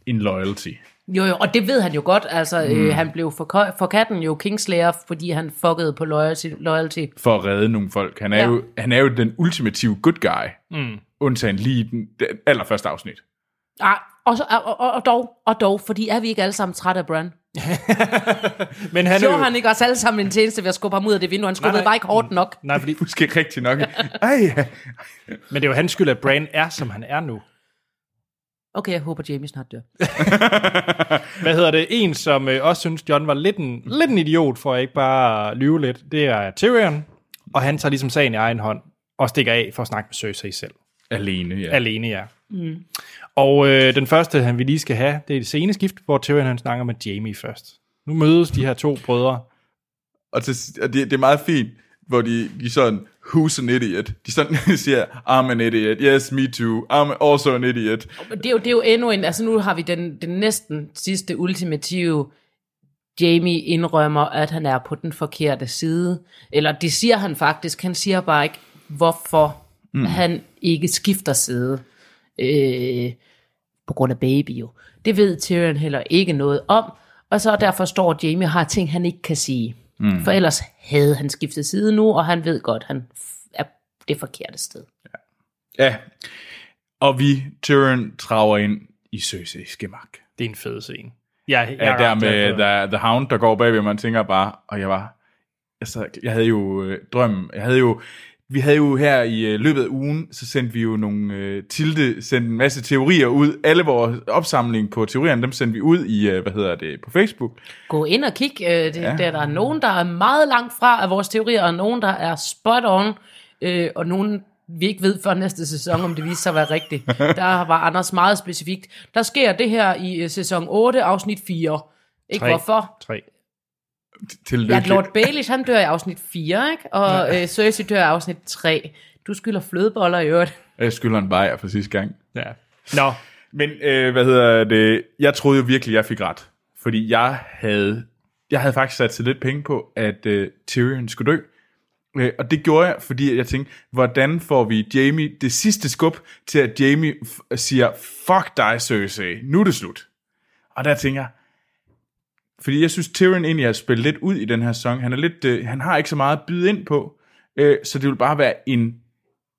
en loyalty. Jo, jo, og det ved han jo godt. Altså, mm. øh, han blev for, for katten jo Kingslayer, fordi han fuckede på loyalty. loyalty. For at redde nogle folk. Han er, Ja. jo, han er jo den ultimative good guy. Mm. Undtagen lige den, det allerførste afsnit. Ah, og, så, og, og, og, dog, og dog, fordi er vi ikke alle sammen trætte af Bran? Men han er Gjorde jo... han ikke også alle sammen en tjeneste ved at skubbe ham ud af det vindue? Han skubbede nej. bare ikke hårdt nok. Nej, fordi, Måske ikke rigtigt nok. Ej, ja. men det er jo hans skyld, at Bran er, som han er nu. Okay, jeg håber, Jamie snart dør. Hvad hedder det? En, som øh, også synes, John var lidt en, lidt en idiot, for at ikke bare lyve lidt, det er Tyrion. Og han tager ligesom sagen i egen hånd og stikker af for at snakke med Cersei selv. Alene, ja. Alene, ja. Mm. Og øh, den første, han vi lige skal have, det er det sene skift, hvor Tyrion han snakker med Jamie først. Nu mødes de her to brødre. Og, til, og det, det er meget fint, hvor de, de sådan, who's an idiot? De sådan siger, I'm an idiot. Yes, me too. I'm also an idiot. Men det er jo, det er jo endnu en, altså nu har vi den, den næsten sidste ultimative, Jamie indrømmer, at han er på den forkerte side. Eller det siger han faktisk, han siger bare ikke, hvorfor mm. han ikke skifter side. Øh, på grund af baby jo. Det ved Tyrion heller ikke noget om, og så derfor står Jamie har ting, han ikke kan sige. Mm. For ellers havde han skiftet side nu, og han ved godt, han er det forkerte sted. Ja. Og vi, Tyrion, traver ind i Cersei's gemak. Det er en fed scene. Jeg, jeg Ja, er der med the, the Hound, der går bagved, man tænker bare, og jeg var, altså, jeg havde jo øh, drømmen, jeg havde jo, vi havde jo her i øh, løbet af ugen, så sendte vi jo nogle øh, tilde, sendte en masse teorier ud. Alle vores opsamling på teorierne, dem sendte vi ud i, øh, hvad hedder det, på Facebook. Gå ind og kig. Øh, det, ja. der, der er nogen, der er meget langt fra af vores teorier, og nogen, der er spot on, øh, og nogen, vi ikke ved før næste sæson, om det viser sig at være rigtigt. Der var Anders meget specifikt. Der sker det her i øh, sæson 8, afsnit 4. Ikke 3. hvorfor? 3. Tillykke. Ja, Lord Baelish, han dør i afsnit 4, ikke? Og ja. øh, Cersei dør i afsnit 3. Du skylder flødeboller i øvrigt. Jeg skylder en bajer for sidste gang. Ja. Nå. Men øh, hvad hedder det? Jeg troede jo virkelig, jeg fik ret. Fordi jeg havde, jeg havde faktisk sat sig lidt penge på, at øh, Tyrion skulle dø. Øh, og det gjorde jeg, fordi jeg tænkte, hvordan får vi Jamie det sidste skub til, at Jamie siger, fuck dig, Cersei, nu er det slut. Og der tænker jeg, fordi jeg synes, Tyrion egentlig har spillet lidt ud i den her sæson. Han, er lidt, øh, han har ikke så meget at byde ind på, øh, så det vil bare være en,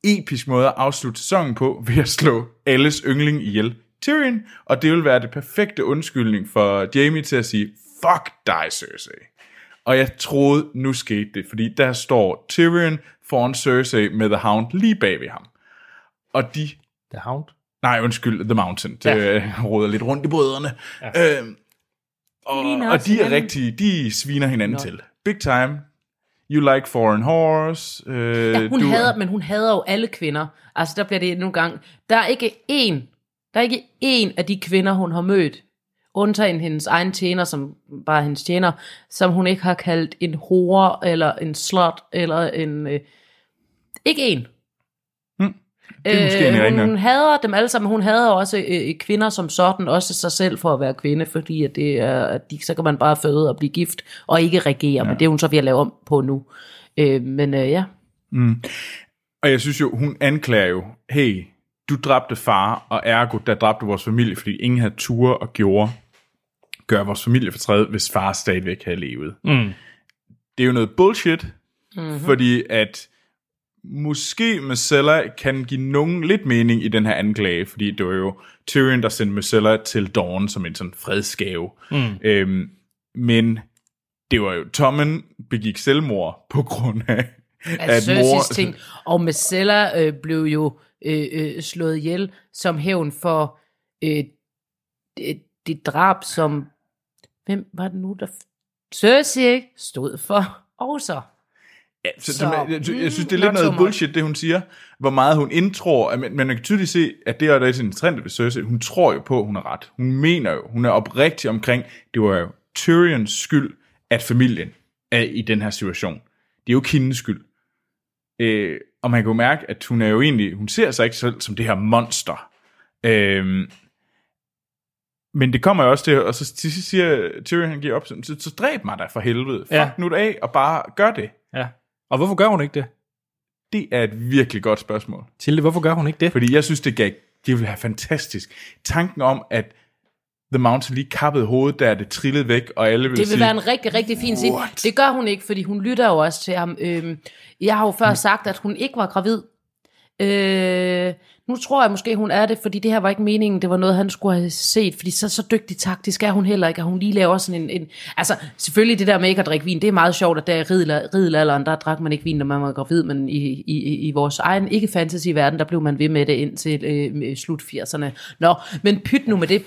episk måde at afslutte sæsonen på, ved at slå alles yndling ihjel, Tyrion, og det vil være det perfekte undskyldning for Jamie til at sige, fuck dig, Cersei. Og jeg troede, nu skete det, fordi der står Tyrion foran Cersei med The Hound lige bag ved ham. Og de The Hound. Nej, undskyld, The Mountain. Det Ja. ja. råder lidt rundt i brødrene. Ja. Øhm, og, og de er hinanden. rigtig, de sviner hinanden Nå. til. Big time. You like foreign horse. Øh, Ja, hun du, hader, men hun hader jo alle kvinder. Altså, der bliver det nogle gange. Der er ikke én, der er ikke én af de kvinder, hun har mødt, undtagen hendes egen tjener, som bare hendes tjener, som hun ikke har kaldt en hore, eller en slut, eller en... Øh, ikke én. Det er måske rigtigt hun nok. hader dem alle sammen. Hun hader også øh, kvinder som sådan, også sig selv for at være kvinde, fordi at det er, at de, så kan man bare føde og blive gift, og ikke regere, ja. men det er hun så ved at lave om på nu. Øh, men øh, ja, Og jeg synes jo, hun anklager jo, hey, du dræbte far, og ergo, der dræbte vores familie, fordi ingen havde tur og gjorde, gør vores familie fortræd, hvis far stadigvæk havde levet. Mm. Det er jo noget bullshit, Mhm. mm-hmm. fordi at måske Marcella kan give nogen lidt mening i den her anklage, fordi det var jo Tyrion, der sendte Marcella til Dawn som en sådan fredsgave. Mm. Øhm, men det var jo, Tommen begik selvmord på grund af, at Cerseis ting. Og Marcella øh, blev jo øh, øh, slået ihjel som hævn for øh, det, det drab, som... Hvem var det nu, der... Cersei stod for også. Ja, så, så, jeg, jeg, jeg synes, det er mm, lidt so noget bullshit, det hun siger. Hvor meget hun indtror, men, men man kan tydeligt se, at det er der er sådan en trend ved Cersei. Hun tror jo på, at hun har ret. Hun mener jo, hun er oprigtig omkring, det var jo Tyrions skyld, at familien er i den her situation. Det er jo hendes skyld. Øh, og man kan jo mærke, at hun er jo egentlig, hun ser sig ikke selv som det her monster. Øh, men det kommer jo også til, og så siger Tyrion, han giver op, så, så, dræb mig da for helvede. Fuck Ja. nu det af, og bare gør det. Ja. Og hvorfor gør hun ikke det? Det er et virkelig godt spørgsmål. Tilde, hvorfor gør hun ikke det? Fordi jeg synes, det, gav, det ville være fantastisk. Tanken om, at The Mountain lige kappede hovedet, der det trillede væk, og alle ville Det vil sige, være en rigtig, rigtig fin scene. Det gør hun ikke, fordi hun lytter jo også til ham. Øhm, jeg har jo før sagt, at hun ikke var gravid. Øh, nu tror jeg måske, hun er det, fordi det her var ikke meningen. Det var noget, han skulle have set, fordi så, så dygtig taktisk er hun heller ikke, at hun lige laver sådan en, en... Altså, selvfølgelig det der med ikke at drikke vin, det er meget sjovt, at der i ridel- ridelalderen, der drak man ikke vin, når man var gravid, men i, i, i- vores egen ikke-fantasy-verden, der blev man ved med det indtil øh, slut 80'erne. Nå, men pyt nu med det.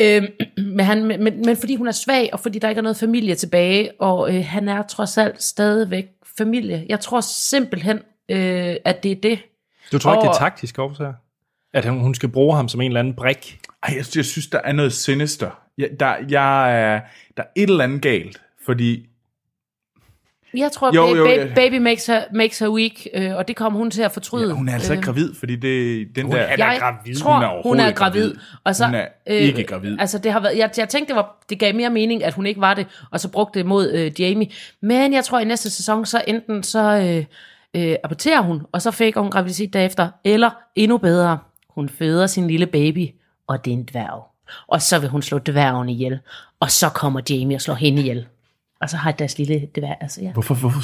Øh, men, han, men, men fordi hun er svag, og fordi der ikke er noget familie tilbage, og øh, han er trods alt stadigvæk familie. Jeg tror simpelthen, øh, at det er det. Du tror ikke, det er Og- taktisk årsager? At hun hun skal bruge ham som en eller anden brik? Ej, jeg, jeg synes, der er noget sinister. Jeg, der, jeg, er- der er et eller andet galt, fordi Jeg tror, Jo, jo, jo, baby, makes, her, makes her weak, øh, og det kommer hun til at fortryde. ja, hun er altså ikke gravid, fordi det, den der... er jeg gravid. tror, Hun er hun er, gravid. gravid. Og så, Hun er ikke gravid. Altså, det har været, jeg, jeg tænkte, det, var, det gav mere mening, at hun ikke var det, og så brugte det mod øh, Jamie. Men jeg tror, i næste sæson, så enten så øh, øh, aborterer hun, og så fik hun graviditet derefter, eller endnu bedre, hun føder sin lille baby, og det er en dværg. Og så vil hun slå dværgen ihjel, og så kommer Jamie og slår hende ihjel. Og så har deres lille dværg, altså ja. Hvorfor, hvorfor?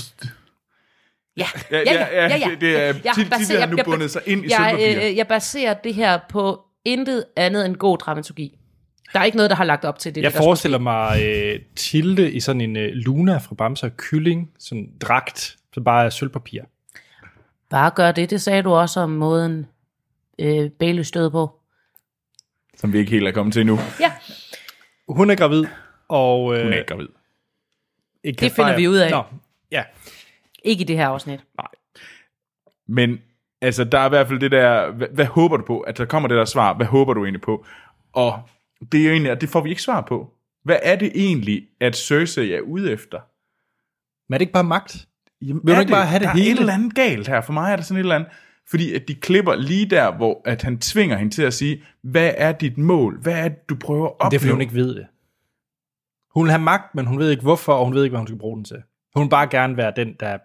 Ja, Ja, ja, ja, det- det er- tit- tit har han nu bundet sig ind i jeg, øh, jeg baserer det her på intet andet end god dramaturgi. Der er ikke noget, der har lagt op til det. Jeg der forestiller mig øh, Tilde i sådan en øh, Luna fra Bamse og Kylling, sådan en dragt, så bare er sølvpapir. Bare gør det, det sagde du også om måden øh, Bailey stød på. Som vi ikke helt er kommet til endnu. Ja, Hun er gravid, og... Øh, Hun er ikke gravid. ikke Det finder fejre- vi ud af. Nå, ja. ikke i det her afsnit. Men altså, der er i hvert fald det der, hvad, hvad håber du på? At der kommer det der svar, hvad håber du egentlig på? Og det er jo egentlig, at det får vi ikke svar på. Hvad er det egentlig, at Cersei er ude efter? Men er det ikke bare magt? Jamen, Vil du ikke bare have det der hele? er et eller andet galt her. For mig er det sådan et eller andet, fordi at de klipper lige der, hvor at han tvinger hende til at sige, hvad er dit mål? Hvad er det, du prøver at opnå? Det er, fordi hun ikke ved det. Hun vil have magt, men hun ved ikke hvorfor, og hun ved ikke, hvad hun skal bruge den til. Hun vil bare gerne være den, der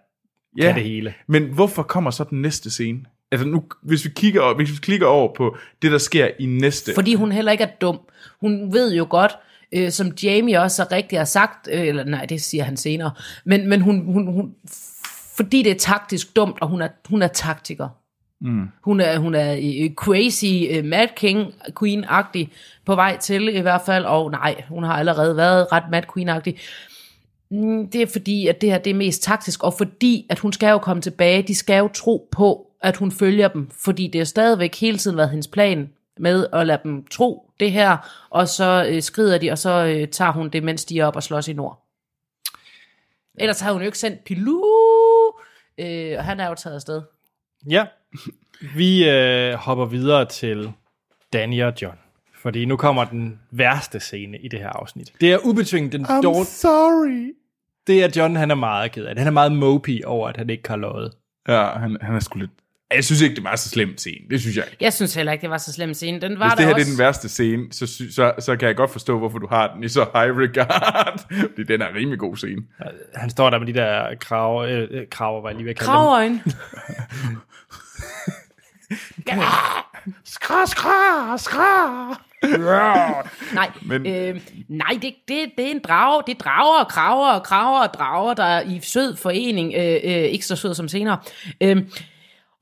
ja. kan det hele. Men hvorfor kommer så den næste scene? Altså nu, hvis vi kigger hvis vi klikker over på det, der sker i næste. Fordi hun heller ikke er dum. Hun ved jo godt, øh, som Jamie også så rigtigt har sagt, øh, eller nej, det siger han senere, men, men hun, hun, hun, fordi det er taktisk dumt, og hun er, hun er taktiker. Mm. Hun er, hun er øh, crazy uh, Mad King Queen-agtig på vej til i hvert fald, og nej, hun har allerede været ret Mad Queen-agtig. Mm, Det er fordi, at det her det er mest taktisk, og fordi, at hun skal jo komme tilbage, de skal jo tro på, at hun følger dem, fordi det har stadigvæk hele tiden været hendes plan med at lade dem tro det her, og så øh, skrider de, og så øh, tager hun det, mens de er op og slås i nord. Ellers har hun jo ikke sendt Pilou, øh, og han er jo taget afsted. Ja, vi øh, hopper videre til Danny og John. Fordi nu kommer den værste scene i det her afsnit. Det er ubetinget den dårlige... sorry. Det er John, han er meget ked af. det. Han er meget mopey over, at han ikke har løjet. Ja, han, han er sgu lidt... Jeg synes ikke, det var så slemt scene. Det synes jeg ikke. Jeg synes heller ikke, det var så slem scene. Den var Hvis det der her også... det er den værste scene, så, sy- så, så kan jeg godt forstå, hvorfor du har den i så high regard. Fordi den er en rimelig god scene. Han står der med de der kraver, øh, øh, kraver, var jeg lige ved at kalde dem. Kravøjen. Skra, skra, skra. Nej, Men- Men... øh, nej det, det, det er en drage. Det er drager og kraver og kraver og drager, der er i sød forening. Øh, øh, ikke så sød som senere. Øh,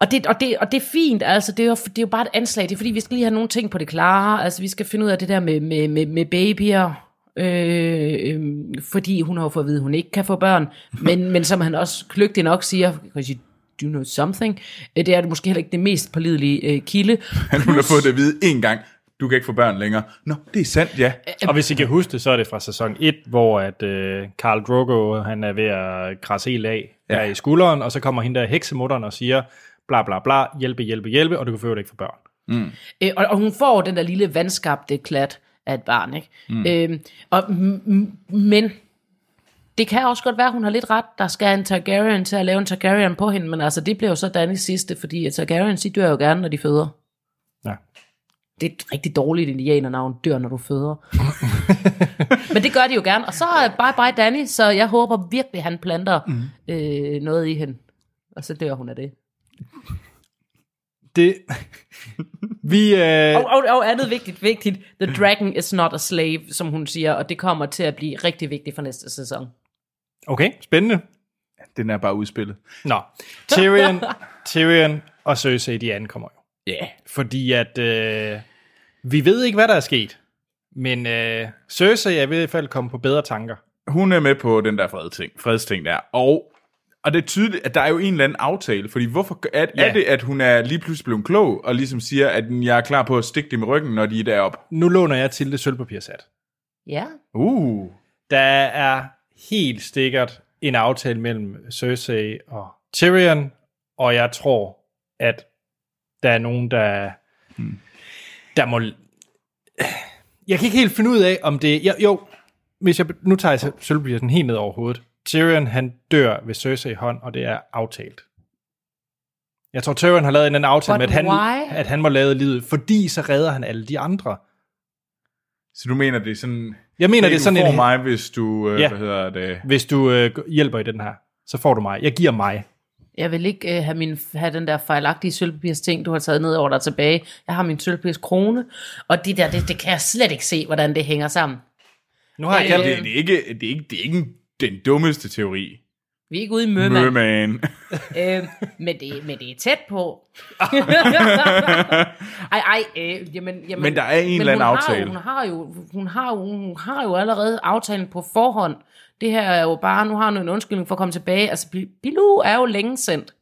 og det, og, det, og det er fint, altså det er, jo, det er jo bare et anslag, det er fordi, vi skal lige have nogle ting på det klare, altså vi skal finde ud af det der med, med, med, med babyer, øh, øh, fordi hun har jo fået at vide, at hun ikke kan få børn, men, men som han også kløgtigt nok siger, because you do know something, øh, det er det måske heller ikke det mest pålidelige øh, kilde. Han hun har fået det at vide en gang. Du kan ikke få børn længere. Nå, det er sandt, ja. Og hvis I kan huske det, så er det fra sæson 1, hvor at øh, Carl Drogo, han er ved at krasse helt af ja. Ja. i skulderen, og så kommer hende der heksemutteren og siger, bla bla bla, hjælpe, hjælpe, hjælpe, og du kan få ikke få børn. Øh, og, og hun får den der lille vandskabte klat af et barn, ikke? Mm. Øh, og, m- m- men det kan også godt være, at hun har lidt ret. Der skal en Targaryen til at lave en Targaryen på hende, men altså det bliver jo så Dannys sidste, fordi Targaryens, de dør jo gerne, når de føder. Ja. Det er et rigtig dårligt indianernavn, dør når du føder. men det gør de jo gerne. Og så er bye bye Danny, så jeg håber virkelig, han planter mm. øh, noget i hende. Og så dør hun af det. Det, vi, øh, Og, og, og andet vigtigt, vigtigt, the dragon is not a slave, som hun siger, og det kommer til at blive rigtig vigtigt for næste sæson. okay, spændende. Den er bare udspillet. Nå, Tyrion, Tyrion og Cersei, de ankommer jo. Ja. Yeah. Fordi at, øh, vi ved ikke, hvad der er sket, men øh, Cersei er i hvert fald kommet på bedre tanker. Hun er med på den der fredsting, fredsting der. Og, og det er tydeligt, at der er jo en eller anden aftale. Fordi hvorfor er, Ja. er det, at hun er lige pludselig blevet klog, og ligesom siger, at jeg er klar på at stikke dem i ryggen, når de er deroppe? Nu låner jeg til det sølvpapirsat. Ja. Uh. Der er helt sikkert en aftale mellem Cersei og Tyrion, og jeg tror, at der er nogen, der, hmm. der må... Jeg kan ikke helt finde ud af, om det... Jo, jo hvis jeg, nu tager jeg sølvpapirsen helt ned over hovedet. Tyrion, han dør ved Cersei hånd, og det er aftalt. Jeg tror, Tyrion har lavet en anden aftale But med, at han, why? at han må lade livet, fordi så redder han alle de andre. Så du mener, det er sådan... Jeg mener, hey, det er sådan du får en... mig, hvis du... Øh, Ja. Hvad hedder det? Hvis du øh, hjælper i den her, så får du mig. Jeg giver mig. Jeg vil ikke øh, have, min, have den der fejlagtige sølvpapirs ting, du har taget ned over dig tilbage. Jeg har min sølvpapirs krone, og det der, det, det kan jeg slet ikke se, hvordan det hænger sammen. Nu har jeg Øh, kaldt Det, det, er ikke, det, er ikke, det er ikke den dummeste teori. Vi er ikke ude i Møman, Merman. øh, men, det, men det er tæt på. ej, ej, øh, jamen, jamen, Men der er en eller anden hun har aftale. Jo, hun, har jo, hun, har jo, hun har jo allerede aftalen på forhånd. Det her er jo bare, nu har hun en undskyldning for at komme tilbage. Altså, Bilou er jo længe sendt.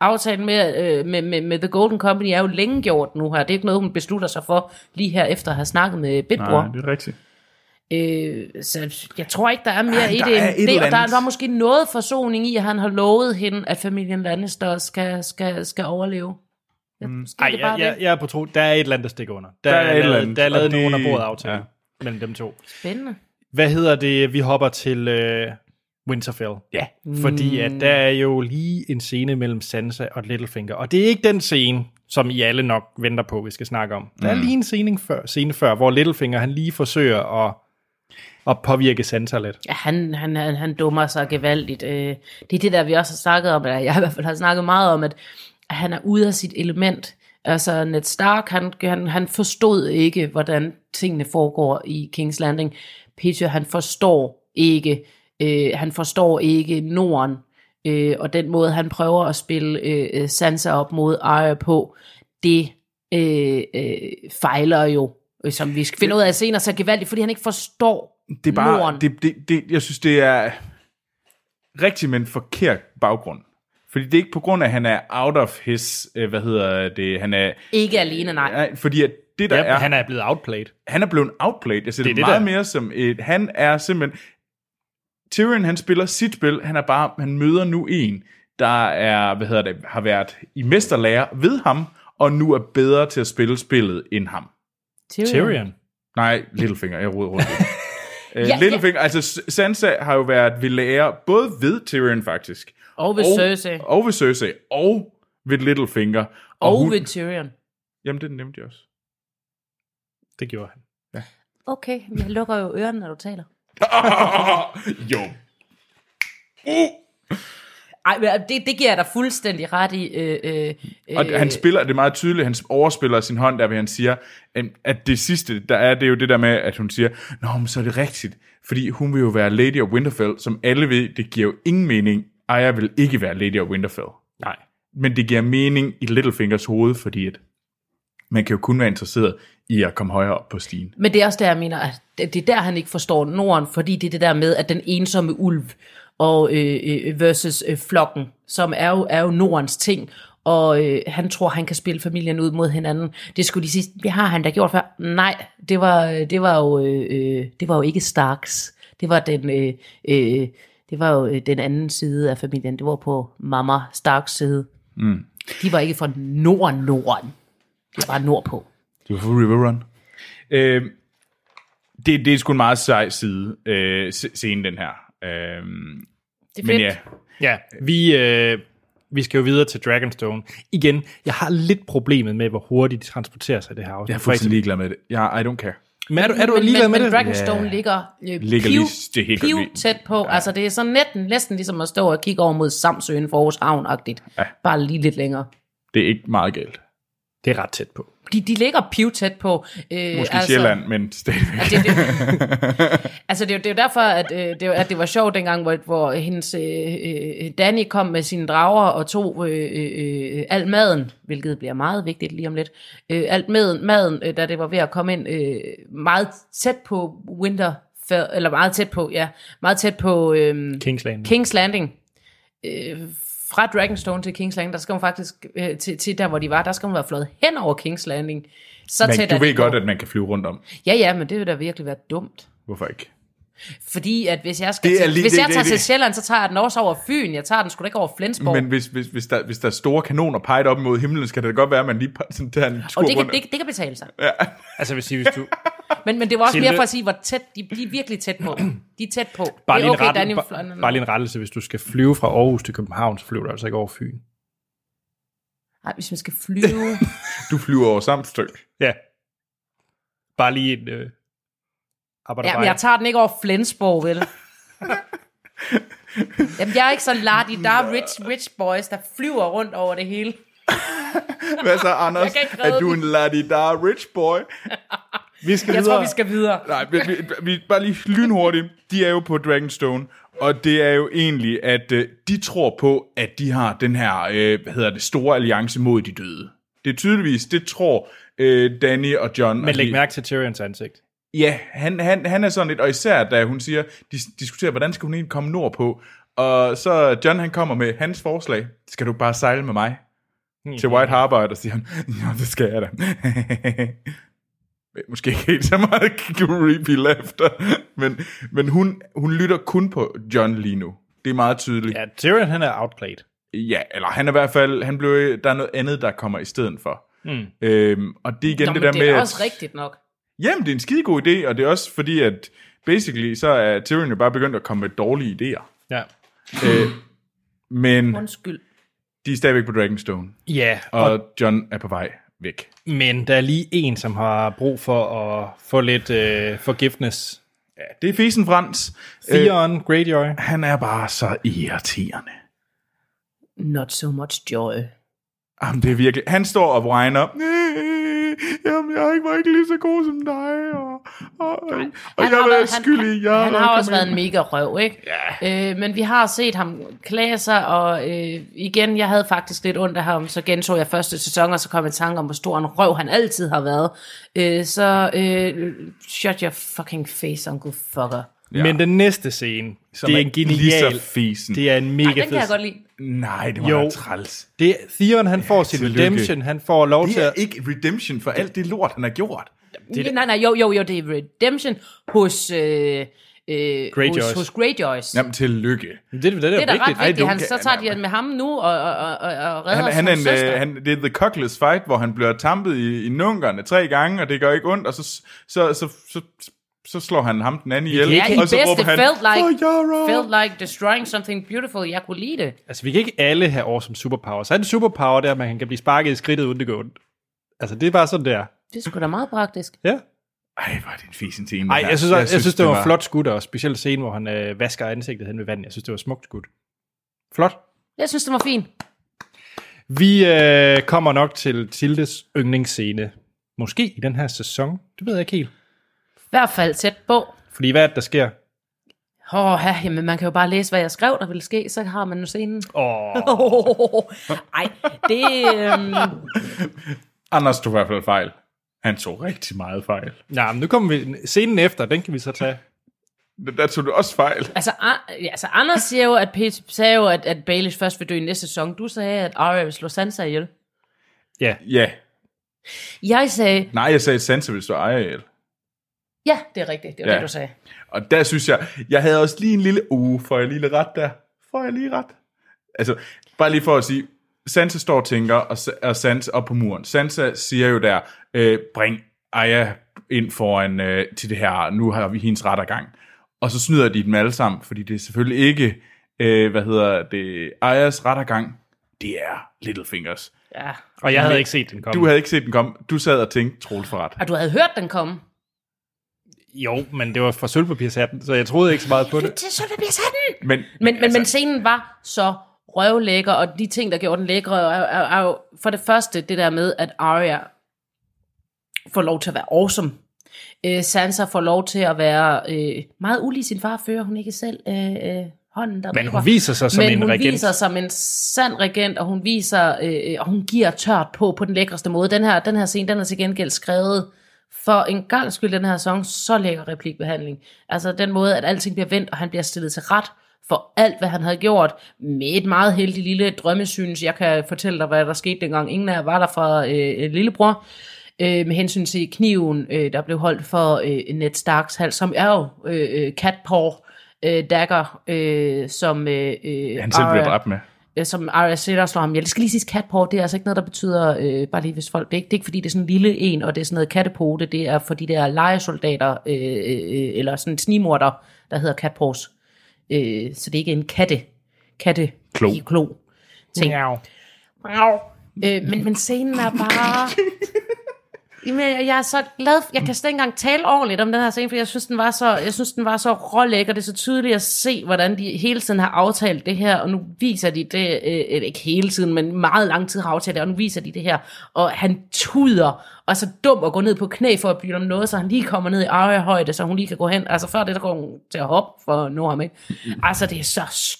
Aftalen med, øh, med, med, med The Golden Company er jo længe gjort nu her. Det er ikke noget, hun beslutter sig for lige her efter at have snakket med Bitbror. Nej, det er rigtigt. Øh, så jeg tror ikke, der er mere Ej, i der det end et det. Og der, andet. der er måske noget forsoning i, at han har lovet hende, at familien Lannister skal, skal, skal overleve. Ja, måske Ej, det bare jeg, jeg, jeg er på tro. Der er et eller andet, der stikker under. Der, Der er er, et eller lavet, andet, der er lavet nogen af bordet aftale ja. ja. mellem dem to. Spændende. Hvad hedder det? Vi hopper til øh, Winterfell. Ja. Fordi at der er jo lige en scene mellem Sansa og Littlefinger. Og det er ikke den scene, som I alle nok venter på, vi skal snakke om. Der er lige en scene før, scene før hvor Littlefinger han lige forsøger at, og påvirke Sansa lidt. Ja, han, han, han, han dummer sig gevaldigt. Øh, det er det der, vi også har snakket om, eller jeg i hvert fald har snakket meget om, at han er ude af sit element. Altså Ned Stark, han, han, han forstod ikke, hvordan tingene foregår i King's Landing. Peter, han forstår ikke, øh, han forstår ikke Norden. øh, og den måde, han prøver at spille øh, Sansa op mod Arya på, det øh, øh, fejler jo, øh, som vi skal finde ud af senere, så gevaldigt, fordi han ikke forstår det er bare, Norden. det, det, det, jeg synes, det er rigtig med en forkert baggrund. Fordi det er ikke på grund af, at han er out of his, øh, hvad hedder det, han er, Ikke alene, nej. nej, fordi at det der Ja, er, han er blevet outplayed. han er blevet outplayed. Jeg ser det, Det det er meget det, mere som et, han er simpelthen, Tyrion han spiller sit spil, han er bare, han møder nu en, der er, hvad hedder det, har været i mesterlærer ved ham, og nu er bedre til at spille spillet end ham. Tyrion. Nej, Littlefinger, jeg roder rundt. Øh, Ja, Littlefinger, altså S- Sansa har jo været ved lærer, både ved Tyrion faktisk, Og ved Cersei. og ved Cersei, og ved Littlefinger. Og hun, ved Tyrion. Jamen, det nævnte jeg også. Det gjorde han. Okay, men jeg lukker jo ørerne, når du taler. jo. Ej, men det, det giver jeg dig fuldstændig ret i. Øh, øh, Og han spiller, det er meget tydeligt, han overspiller sin hånd, der ved han siger, øhm, at det sidste, der er, det er jo det der med, at hun siger, Nå, men så er det rigtigt, fordi hun vil jo være Lady of Winterfell, som alle ved, det giver jo ingen mening. Aya vil ikke være Lady of Winterfell. Nej. Men det giver mening i Littlefingers hoved, fordi at man kan jo kun være interesseret i at komme højere op på stigen. Men det er også der, jeg mener, at det det er der, han ikke forstår Norden, fordi det er det der med, at den ensomme ulv og øh, øh, versus øh, flokken, som er jo, er jo Nordens ting, og øh, han tror, han kan spille familien ud mod hinanden. Det skulle de sige, det har han da gjort før. Nej, det var, det var, jo, øh, øh, det var jo ikke Starks. Det var den, øh, øh, det var jo øh, den anden side af familien. Det var på mamma Starks side. Mm. De var ikke fra Norden, Norden. Det var nordpå. Du var for River Run. Øh, det, det er sgu en meget sej side, øh, scene, den her. Øh, Det er men fedt. ja, Ja, vi, øh, vi skal jo videre til Dragonstone. Igen, jeg har lidt problemet med, hvor hurtigt de transporterer sig i det her afsnit. jeg er fuldstændig ligeglad med det. Jeg, I don't care. Men er du, er du men, ligeglad men, med men det? Dragonstone Ja. ligger, øh, Ligger piv, lige- det helt piv tæt på. Ja. Altså det er sådan næsten, næsten ligesom at stå og kigge over mod Samsøen for Aarhus Havn-agtigt. Ja. Bare lige lidt længere. Det er ikke meget galt. Det er ret tæt på. De, de ligger piv tæt på. Øh, Måske altså, Sjælland, men stadigvæk. Altså, det, det, altså det, er jo- det er jo derfor, at, øh, det, var- at det var sjovt dengang, hvor, hvor hendes øh, øh, Danny kom med sine drager og tog øh, øh, al maden, hvilket bliver meget vigtigt lige om lidt, øh, alt maden, maden øh, da det var ved at komme ind øh, meget tæt på Winterfell, eller meget tæt på, ja, meget tæt på øh, King's Landing. King's Landing. Øh, fra Dragonstone til King's Landing, der skal hun faktisk, øh, til, til der hvor de var, der skal hun være flået hen over King's Landing. Så Men tæt du ved godt, at man kan flyve rundt om. Ja, ja, men det vil da virkelig være dumt. Hvorfor ikke? Fordi at hvis jeg, skal Det er til, lige- hvis det- jeg det- tager det- til Sjælland, så tager jeg den også over Fyn. Jeg tager den sgu da ikke over Flensborg. Men hvis, hvis, hvis, der, hvis der er store kanoner peget op mod himlen, skal det da godt være, at man lige sådan tager en tur og det kan, rundt. det, det kan betale sig. Altså, hvis, hvis du... Men, men det var også Silde- mere for at sige, hvor tæt, de, de er virkelig tæt på. De er tæt på. Bare det lige, en okay, rette, Daniel bare, bare lige en rettelse. Hvis du skal flyve fra Aarhus til København, så flyver du altså ikke over Fyn. Ej, hvis man skal flyve. Du flyver over samt stykke. Ja. Bare lige en... Øh, arbejder ja, men jeg tager den ikke over Flensborg, vel? Jamen, jeg er ikke så lardy. Der er rich, rich boys, der flyver rundt over det hele. Hvad så, Anders? Er du en ladidar rich boy? Vi skal Jeg videre. tror, vi skal videre. Nej, vi, vi, vi, bare lige lynhurtigt. De er jo på Dragonstone, og det er jo egentlig, at øh, de tror på, at de har den her, øh, hvad hedder det, store alliance mod de døde. Det er tydeligvis, det tror øh, Danny og John. Men og læg de- mærke til Tyrions ansigt. Ja, han, han, han er sådan lidt, og især da hun siger, de diskuterer, hvordan skal hun egentlig komme nordpå, og så John han kommer med hans forslag, skal du bare sejle med mig til White Harbor, og der siger han, ja, det skal jeg da. Måske ikke helt så meget creepy laughter, men, men hun, hun lytter kun på John lige nu. Det er meget tydeligt. Ja, Tyrion han er outplayed. Ja, eller han er i hvert fald, han blev, der er noget andet, der kommer i stedet for. Mm. Øhm, og det er igen Nå, det der det med, er at- også rigtigt nok. Jamen, det er en skidegod idé, og det er også fordi, at basically, så er Tyrion jo bare begyndt at komme med dårlige idéer. Ja. øh, men Undskyld. de er stadigvæk på Dragonstone, Ja, og, og John er på vej væk. men der er lige en, som har brug for at få lidt øh, forgiveness. Ja, det er Fisen Frans. Theon Greyjoy. han er bare så irriterende. Not so much joy. Jamen, det er virkelig... Han står og whiner. Jamen, jeg ikke, var ikke lige så god som dig, og, og, og, og Han jeg har er været- skyld i, jeg Han har også været en mega røv, ikke? Ja. Øh, men vi har set ham klage sig, og øh, igen, jeg havde faktisk lidt ondt af ham, så gentog jeg første sæson, og så kom jeg i tanke om, hvor stor en røv han altid har været. Øh, så øh, shut your fucking face, uncle fucker. Ja. Men den næste scene, Som det er en lige genial... så fisen. Det er en mega Ej, den kan jeg godt lide. Nej, det var Jo. træls. Det Theon, han får sin tillykke. redemption, han får lov til Det er at... ikke redemption for alt det lort, han har gjort. Det, nej, nej, jo, jo, jo, det er redemption hos, øh, øh, Greyjoys. hos, hos Greyjoys. Jamen, tillykke. Det, det, det, er Det er da ret vigtigt. Don't Han, så tager de med ham nu og, og, og, og, redder Han, han er en, søster. øh, han, det er The Cockless Fight, hvor han bliver tampet i, i nunkerne tre gange, og det gør ikke ondt, og så, så, så, så, så, slår han ham den anden ihjel. Ja, i og så bedste råber han, felt like, "For Yara!" felt like destroying something beautiful. Jeg kunne lide det. Altså, vi kan ikke alle have awesome superpower. Så er det superpower der, at man kan blive sparket i skridtet, uden det går ondt. Altså, det er bare sådan der. Det er sgu da meget praktisk. Ja. Ej, hvor er det en fisen scene. Ej, jeg synes, jeg, jeg synes det var, flot skud, og specielt scenen, hvor han øh, vasker ansigtet hen ved vandet. Jeg synes, det var smukt skud. Flot. Jeg synes, det var fint. Vi øh, kommer nok til Tildes yndlingsscene. Måske i den her sæson. Det ved jeg ikke helt. Hvert fald tæt på. Fordi hvad er det, der sker? Åh, oh, jamen man kan jo bare læse, hvad jeg skrev, der ville ske, så har man jo scenen. Åh, Ej, det... Øhm, Anders tog i hvert fald fejl. Han tog rigtig meget fejl. ja, men nu kommer vi... Scenen efter, den kan vi så tage. Der tog du også fejl. altså, ja, altså, Anders siger jo, at, Pete sagde jo, at, at Baelish først vil dø i næste sæson. Du sagde, at Arya vil slå Sansa ihjel. Ja, Ja. Jeg sagde, Nej, jeg sagde, at Sansa ville stå ejer ihjel. Ja, det er rigtigt. Det var Ja. det, du sagde. Og der synes jeg, jeg havde også lige en lille, uh, får jeg lige ret der? Får jeg lige ret? Altså, bare lige for at sige, Sansa står og tænker, og, og Sansa op på muren. Sansa siger jo der, øh, bring Aya ind foran øh, til det her, nu har vi hendes rettergang. Og så snyder de dem alle sammen, fordi det er selvfølgelig ikke, øh, hvad hedder det, Ayas rettergang, det er Littlefingers. Ja. og jeg havde ikke set den komme. Du havde ikke set den komme. Du sad og tænkte, Troels for ret. Og du havde hørt den komme. Jo, men det var fra sølvpapirshatten, så jeg troede ikke så meget på det. Til så det bliver sådan. Men, Men, men, men scenen var så røvlækker, og de ting, der gjorde den lækre, er, er, er jo for det første det der med, at Arya får lov til at være awesome. Øh, Sansa får lov til at være øh, meget ulig sin far, fører hun ikke selv øh, øh, hånden der Men hun viser sig som Men en hun regent. viser som en sand regent, og hun viser, øh, og hun giver tørt på på den lækreste måde. Den her, den her scene, den er til gengæld skrevet for en gang skyld den her sang, så lækker replikbehandling. Altså den måde, at alting bliver vendt, og han bliver stillet til ret for alt, hvad han havde gjort, med et meget heldigt lille drømmesyns. Jeg kan fortælle dig, hvad der skete dengang. Ingen af jer var der fra øh, lillebror. Øh, med hensyn til kniven, øh, der blev holdt for øh, Ned Starks hals, som er jo øh, øh, catpaw øh, dagger, øh, som øh, øh, han selv blev dræbt med. Øh, som Arya Sitter slår ham ihjel. Det skal lige siges catpaw, det er altså ikke noget, der betyder, øh, bare lige hvis folk, det er, ikke, det er ikke fordi, det er sådan en lille en, og det er sådan noget kattepote, det er for de der legesoldater, øh, øh, eller sådan en snimorder, der hedder catpaws. Øh, så det er ikke en katte, katte, Klo. klo ting. Miau. Miau. Øh, men, men scenen er bare... Jamen, jeg jeg er så glad, jeg kan slet ikke engang tale ordentligt om den her scene, for jeg synes, den var så, jeg synes, den var så rålækker. Det er så tydeligt at se, hvordan de hele tiden har aftalt det her, og nu viser de det, øh, ikke hele tiden, men meget lang tid har aftalt det, og nu viser de det her. Og han tuder, og er så dum at gå ned på knæ for at bytte om noget, så han lige kommer ned i højde, så hun lige kan gå hen. Altså før det, der går hun til at hoppe for at nå ham, ikke? Altså, det er så...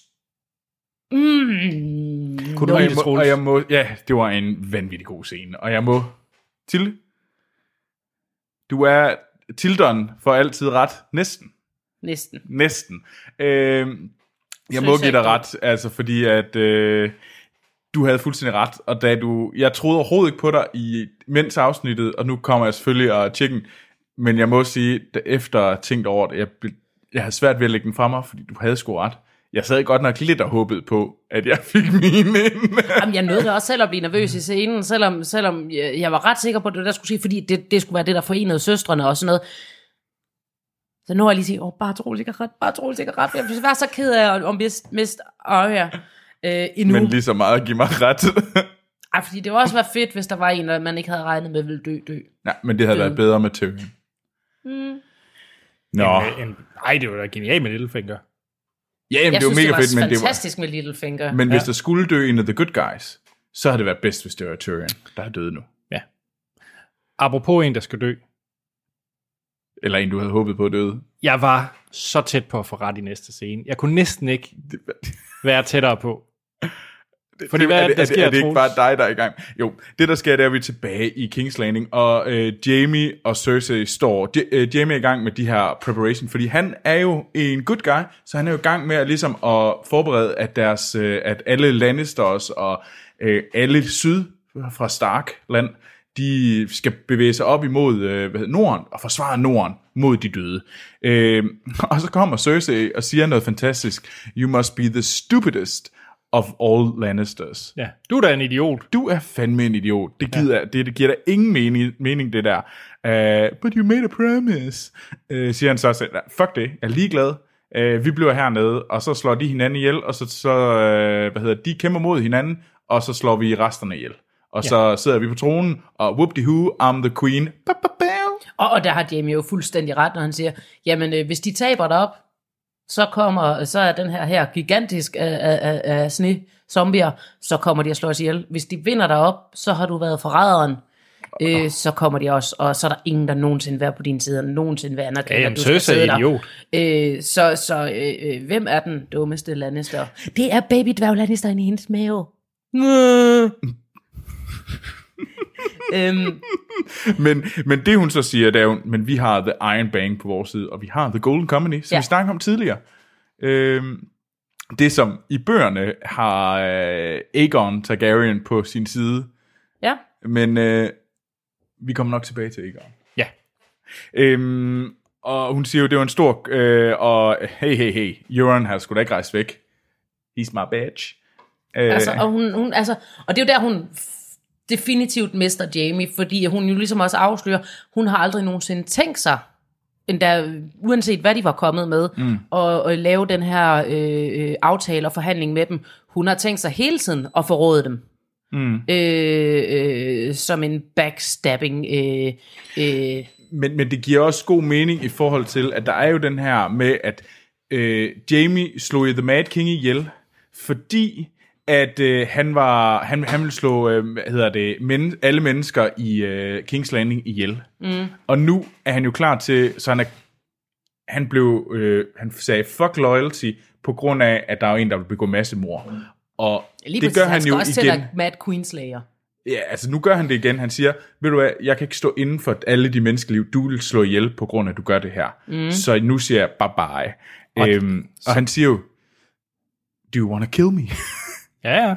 Mm. Kunne du Og jeg, det, må, og jeg må, ja, det var en vanvittig god scene. Og jeg må, til, du er Tildon for altid ret. Næsten. Næsten. Næsten. Øh, jeg Synes må give dig ret, altså fordi at øh, du havde fuldstændig ret, og da du, jeg troede overhovedet ikke på dig i mens afsnittet, og nu kommer jeg selvfølgelig og den, men jeg må sige, da efter tænkt over det, jeg, jeg havde svært ved at lægge den fra mig, fordi du havde sgu ret. Jeg sad godt nok lidt og håbede på, at jeg fik mine ind. Jamen, jeg nåede da også selv at blive nervøs i scenen, selvom, selvom jeg, var ret sikker på, at det var det, der skulle ske, fordi det, det skulle være det, der forenede søstrene og sådan noget. Så nu har jeg lige sige, åh, bare Troels ikke har ret, bare Troels ikke har ret. Jeg var så ked af at, miste, miste Arya øh, endnu. Men Men, lige så meget at give mig ret. Ej, fordi det ville også være fedt, hvis der var en, man ikke havde regnet med ville dø, dø. Nej, men det havde været bedre med Tyrion. Mm. Nå, En, en, ej, det var da genialt med Littlefinger. Ja, jamen, Jeg det var synes, mega det var fedt, men det var, fantastisk med Littlefinger. Men hvis der skulle dø en af The Good Guys, så havde det været bedst, hvis det var Tyrion, der er døde nu. Ja. apropos en, der skal dø. Eller en, du havde håbet på døde. Jeg var så tæt på at få ret i næste scene. Jeg kunne næsten ikke være tættere på. Fordi hvad er det, der er, sker, er det ikke bare dig, der er i gang? Jo, det der sker, det er, at vi er tilbage i King's Landing, og øh, Jamie og Cersei står. J- øh, Jamie er i gang med de her preparation, fordi han er jo en good guy, så han er jo i gang med at, ligesom at forberede, at, deres, øh, at alle Lannisters og øh, alle syd fra Stark-land, de skal bevæge sig op imod øh, hvad hedder, Norden og forsvare Norden mod de døde. Øh, og så kommer Cersei og siger noget fantastisk. You must be the stupidest of all Lannisters. Ja, du er da en idiot. Du er fandme en idiot. Det, gider, ja. det, det giver dig ingen mening, mening det der. Uh, but you made a promise. Uh, siger han så selv. Fuck det, jeg er ligeglad. Uh, vi bliver hernede, og så slår de hinanden ihjel, og så, så uh, hvad hedder det, de kæmper mod hinanden, og så slår vi resterne ihjel. Og ja. så sidder vi på tronen, og whoop de who I'm the queen. Ba, ba, ba. Og, og der har Jamie jo fuldstændig ret, når han siger, jamen øh, hvis de taber derop, så kommer, så er den her her gigantisk af, af, af, af sne zombier, så kommer de at slå os ihjel. Hvis de vinder derop, så har du været forræderen. Øh, så kommer de også, og så er der ingen, der nogensinde vil være på din side, og nogensinde vil anerkende, Ja, jamen, at du skal sidde er der. idiot. Øh, så så øh, øh, hvem er den dummeste Lannister? Det er baby dværg Lannister i hendes mave. Øhm, Men, men det hun så siger, det er jo, men vi har The Iron Bank på vores side, og vi har The Golden Company, som ja. Vi snakkede om tidligere. Øhm, det som i bøgerne har øh, Aegon Targaryen på sin side, ja. men øh, vi kommer nok tilbage til Aegon. Ja. Øhm, og hun siger jo, det var en stor, øh, og hey, hey, hey, Euron har sgu da ikke rejst væk. He's my bitch. Øh, Altså, og, hun, hun, altså, og det er jo der, hun definitivt mister Jamie, fordi hun jo ligesom også afslører, hun har aldrig nogensinde tænkt sig, endda, uanset hvad de var kommet med, mm. og, og lave den her øh, øh, aftale og forhandling med dem. Hun har tænkt sig hele tiden at forråde dem. Mm. Øh, øh, som en backstabbing. Øh, øh, men, men det giver også god mening i forhold til, at der er jo den her med, at øh, Jamie slog The Mad King ihjel, fordi at øh, han var han, han ville slå øh, hvad hedder det men, alle mennesker i øh, King's Landing ihjel. Mm. Og nu er han jo klar til så han er han blev øh, han sagde fuck loyalty på grund af at der er en der vil begå massemord. Og lige det præcis, gør han skal jo også til igen. være Mad Queenslayer. Ja, altså nu gør han det igen. Han siger, ved du hvad, jeg kan ikke stå inden for alle de menneskeliv, du vil slå ihjel på grund af, at du gør det her. Mm. Så nu siger jeg bye bye. Og, øhm, og han siger jo, do you wanna kill me? Ja, ja.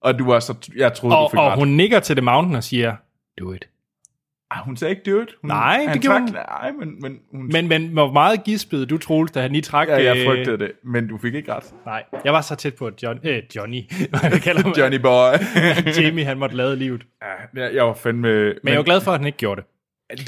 og du var så, jeg troede, du Og, fik og ret. hun nikker til The Mountain og siger, do it. Ah, hun sagde ikke do it. Hun, Nej, det gjorde hun. Nej, men, men hun... Men, men hvor meget gispede du, Troels, da han lige trak... ja, jeg øh, frygtede det, men du fik ikke ret. Nej, jeg var så tæt på, at John, øh, Johnny, hvad jeg kalder ham, Johnny boy. Jamie, han måtte lade livet. ja, jeg, jeg var fandme... Men, Men jeg var glad for, at han ikke gjorde det.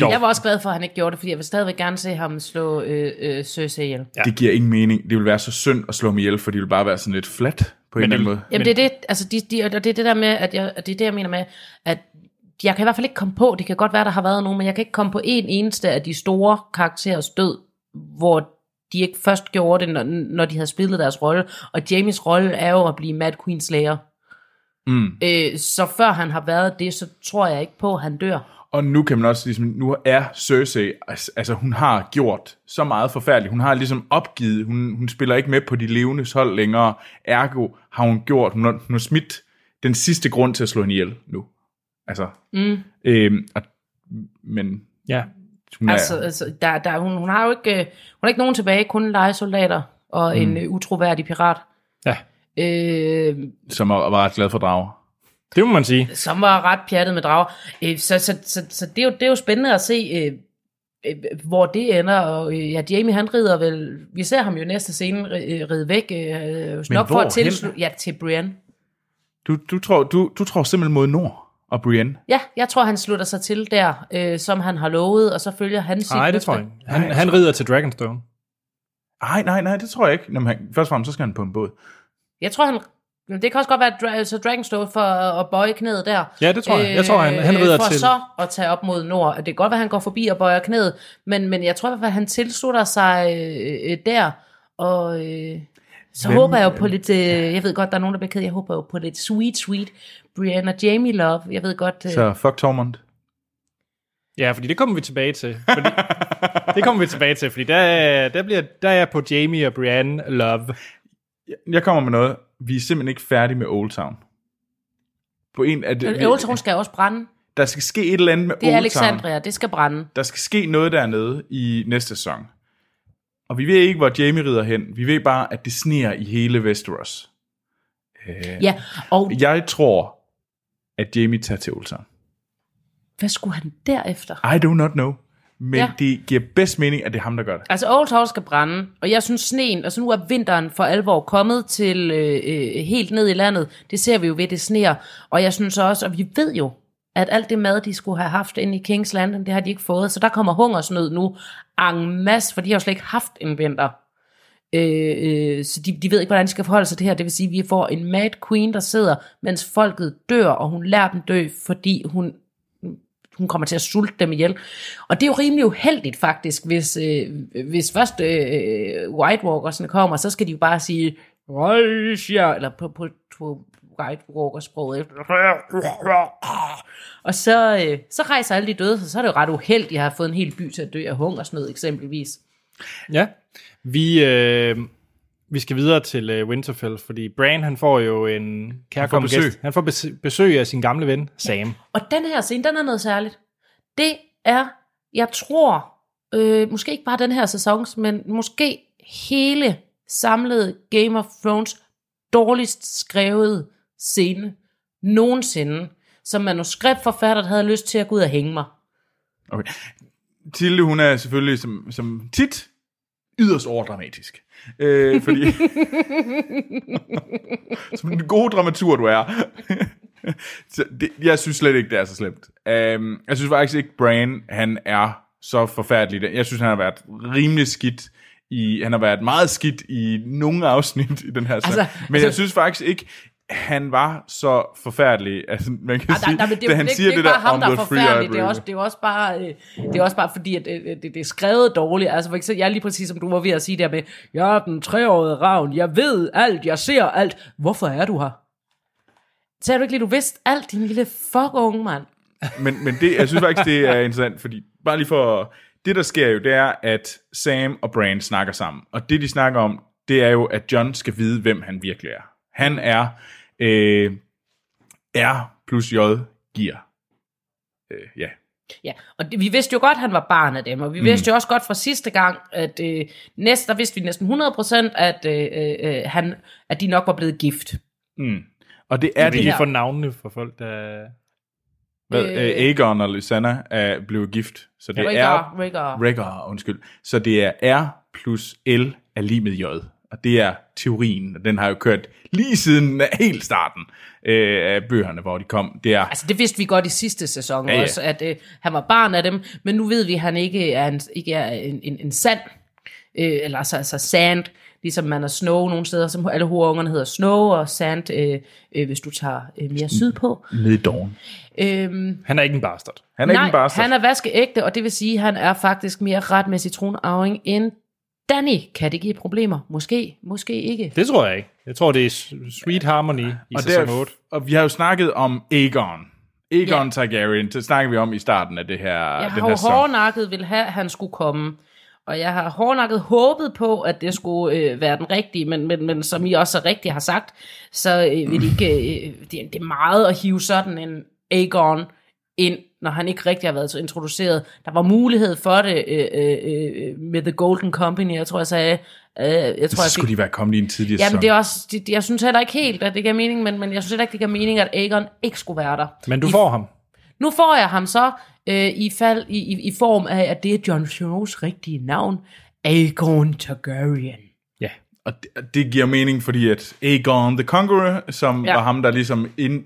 Jeg var også glad for, at han ikke gjorde det, fordi jeg vil stadigvæk gerne se ham slå øh, øh, Cersei ihjel. det giver ingen mening. Det vil være så synd at slå mig ihjel, for det vil bare være sådan lidt flat på en Men eller anden måde. Jamen det er det, altså de, de, og det er det der med, at jeg, det er det, jeg mener med, at jeg kan i hvert fald ikke komme på, det kan godt være, der har været nogen, men jeg kan ikke komme på en eneste af de store karakterers død, hvor de ikke først gjorde det, når, når de havde spillet deres rolle. Og Jamies rolle er jo at blive Mad Queen Slayer. Mm. Øh, så før han har været det, så tror jeg ikke på, at han dør. Og nu kan man også ligesom, nu er Cersei, altså altså, hun har gjort så meget forfærdeligt. Hun har ligesom opgivet, hun, hun spiller ikke med på de levendes hold længere. Ergo har hun gjort, hun har, hun har smidt den sidste grund til at slå hende ihjel nu. Altså, Mm. øhm, og, men Ja. hun er, Altså, altså der, der, hun, hun har jo ikke, øh, hun har ikke nogen tilbage, kun legesoldater og mm. en utroværdig pirat. ja, Øh, som var, var ret glad for drager. Det må man sige. som var ret pjattet med drager. Øh, så så, så, så det, er jo, det er jo spændende at se, øh, øh, hvor det ender. Og ja, Jamie han rider vel, vi ser ham jo næste scene ride væk, øh, nok for at tilslutte, ja, til Brienne. Du, du, tror, du, du tror simpelthen mod nord og Brienne. Ja, jeg tror, han slutter sig til der, øh, som han har lovet, og så følger han sit Nej, det løfte. tror jeg ikke. Han, han rider til Dragonstone. Nej, nej, nej, det tror jeg ikke. Jamen, han, først og fremmest, så skal han på en båd. Jeg tror, han... men Det kan også godt være, at så Dragonstone for at bøje knæet der. Ja, det tror jeg. Jeg tror, han- han rider for til- så at tage op mod nord. Det kan godt være, at han går forbi og bøjer knæet, men, men jeg tror i hvert fald, at han tilslutter sig øh, øh, der. Og øh, så Hvem- håber jeg jo på lidt... Øh, jeg ved godt, der er nogen, der bliver ked. Jeg håber jo på lidt sweet, sweet Brianna Jamie love. Jeg ved godt... Øh, Så fuck Tormund. Ja, fordi det kommer vi tilbage til. Fordi, det kommer vi tilbage til, fordi der, der, bliver, der er jeg på Jamie og Brienne love. Jeg kommer med noget. Vi er simpelthen ikke færdige med Old Town. På en af det, Old Town skal også brænde. Der skal ske et eller andet med Det er Old Alexandria, det skal brænde. Der skal ske noget dernede i næste sæson. Og vi ved ikke, hvor Jamie rider hen. Vi ved bare, at det sneer i hele Westeros. Ja, og Jeg tror, at Jamie tager til Old Town. hvad skulle han derefter? I do not know. Men Ja. det giver bedst mening, at det er ham, der gør det. Altså, Old Town skal brænde, og jeg synes sneen, altså nu er vinteren for alvor kommet til øh, øh, helt ned i landet. Det ser vi jo ved, det sneer. Og jeg synes også, og vi ved jo, at alt det mad, de skulle have haft inde i Kings Landing, det har de ikke fået. Så der kommer hungersnød nu en masse, for de har jo slet ikke haft en vinter. Øh, øh, så de, de ved ikke, hvordan de skal forholde sig til det her. Det vil sige, at vi får en mad queen, der sidder, mens folket dør, og hun lærer dem dø, fordi hun hun kommer til at sulte dem ihjel. Og det er jo rimelig uheldigt faktisk, hvis, øh, hvis først øh, White Walkersne kommer, så skal de jo bare sige, Røsja, eller på, på, på White Walker-sproget. Og så, øh, så rejser alle de døde, så, så er det jo ret uheldigt, at have fået en hel by til at dø af hungersnød eksempelvis. Ja. Vi, øh, vi skal videre til øh, Winterfell, fordi Bran han får jo en kærkommen besøg. gæst. Han får besøg, besøg af sin gamle ven, Sam. Og den her scene, den er noget særligt. Det er, jeg tror, øh, måske ikke bare den her sæson, men måske hele samlede Game of Thrones dårligst skrevet scene nogensinde, som manuskriptforfatteren havde lyst til at gå ud og hænge mig. Okay. Tilde, hun er selvfølgelig som, som tit yderst overdramatisk. Øh, fordi... som den gode dramatur, du er. så det, jeg synes slet ikke, det er så slemt. Um, jeg synes faktisk ikke, Bran, han er så forfærdelig. Jeg synes, han har været rimelig skidt i, han har været meget skidt i nogle afsnit i den her altså, Altså, Men altså- jeg synes faktisk ikke, han var så forfærdelig. Altså, man kan Ah, sige, nej, men det, da er, han det, siger det, er det der ham, der er forfærdelig. Det er, også, det er også bare, øh, det er også bare fordi, at øh, det, det er skrevet dårligt. Altså for eksempel, jeg er lige præcis som du var ved at sige der med, jeg er den treårige ravn, jeg ved alt, jeg ser alt. Hvorfor er du her? Sagde du ikke lige, du vidste alt, din lille fuck unge mand? men, men det, jeg synes faktisk, det er interessant, fordi bare lige for... Det, der sker jo, det er, at Sam og Bran snakker sammen. Og det, de snakker om, det er jo, at John skal vide, hvem han virkelig er. Han er øh, R plus J giver. Øh, ja. Ja, og det, vi vidste jo godt, at han var barn af dem, og vi mm. vidste jo også godt fra sidste gang, at øh, næste, der vidste vi næsten 100%, at, øh, øh, han, at de nok var blevet gift. Mm. Og det er det lige få navnene for folk, der... Hvad, Øh. øh, Aegon og Lysanna er blevet gift. Så det er Rhaegar, Rhaegar. Rhaegar, undskyld. Så det er R plus L er lige med J. Og det er teorien, og den har jo kørt lige siden helt starten øh, af bøgerne, hvor de kom. Det er, Altså, det vidste vi godt i sidste sæson Ja, ja, også, at øh, han var barn af dem, men nu ved vi, at han ikke er en, ikke er en, en, en sand, øh, eller altså, altså sand, ligesom man er Snow nogle steder, som alle hovedungerne hedder Snow, og Sand, øh, øh, hvis du tager øh, mere sydpå. nede i Dawn. Øhm, Han er ikke en bastard. Han er nej, ikke en bastard. han er vaskeægte, og det vil sige, at han er faktisk mere ret med citronarving end Danny. Kan det give problemer? Måske, måske ikke. Det tror jeg ikke. Jeg tror, det er Sweet Harmony i og, sæson der, 8. og vi har jo snakket om Aegon. Aegon Ja. ja. Targaryen, det snakker vi om i starten af det her, Jeg den har jo hårdnakket vil have, at han skulle komme. Og jeg har hårdnakket håbet på, at det skulle øh, være den rigtige, men, men, men som I også så rigtigt har sagt, så øh, vil det ikke, øh, det, det er meget at hive sådan en Aegon ind, når han ikke rigtig har været så introduceret. Der var mulighed for det øh, øh, øh, med The Golden Company, jeg tror jeg sagde. Øh, jeg tror, Så jeg skulle de være kommet i en tidligere Jamen sæson. det er også, det, jeg synes heller ikke helt, at det giver mening, men, men jeg synes heller ikke, det giver mening, at Aegon ikke skulle være der. Men du I får ham. nu får jeg ham så øh, i, fald, i, i, i form af, at det er Jon Snows rigtige navn, Aegon Targaryen. Ja. Og det, det giver mening, fordi at Aegon the Conqueror, som ja. var ham, der ligesom ind,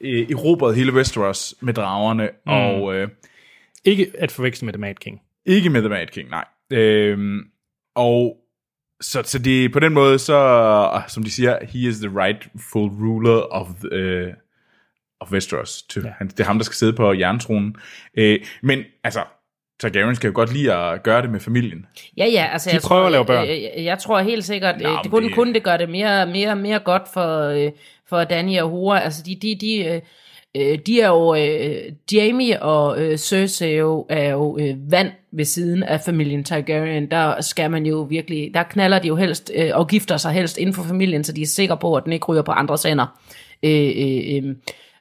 øh, erobrede hele Westeros med dragerne, mm. og øh, Ikke at forveksle med The Mad King. ikke med The Mad King, nej. Øhm, og så, så det på den måde, så som de siger, he is the rightful ruler of the, uh, of Westeros. Til, ja. han, det er ham, der skal sidde på jerntronen. Øh, men altså, Targaryen skal jo godt lide at gøre det med familien. Ja, ja, altså jeg prøver tror, at lave børn. Jeg, jeg, jeg tror helt sikkert, Nå, men det kunne, det- kunne det gøre det mere, mere, mere godt for, øh, for Danny og Hora. Altså de, de, de, øh, øh, de er jo, øh, Jamie og øh, Cersei jo, er jo øh, vand ved siden af familien Targaryen. Der skal man jo virkelig, der knaller de jo helst øh, og gifter sig helst inden for familien, så de er sikre på, at den ikke ryger på andres hænder. Øh, øh, øh.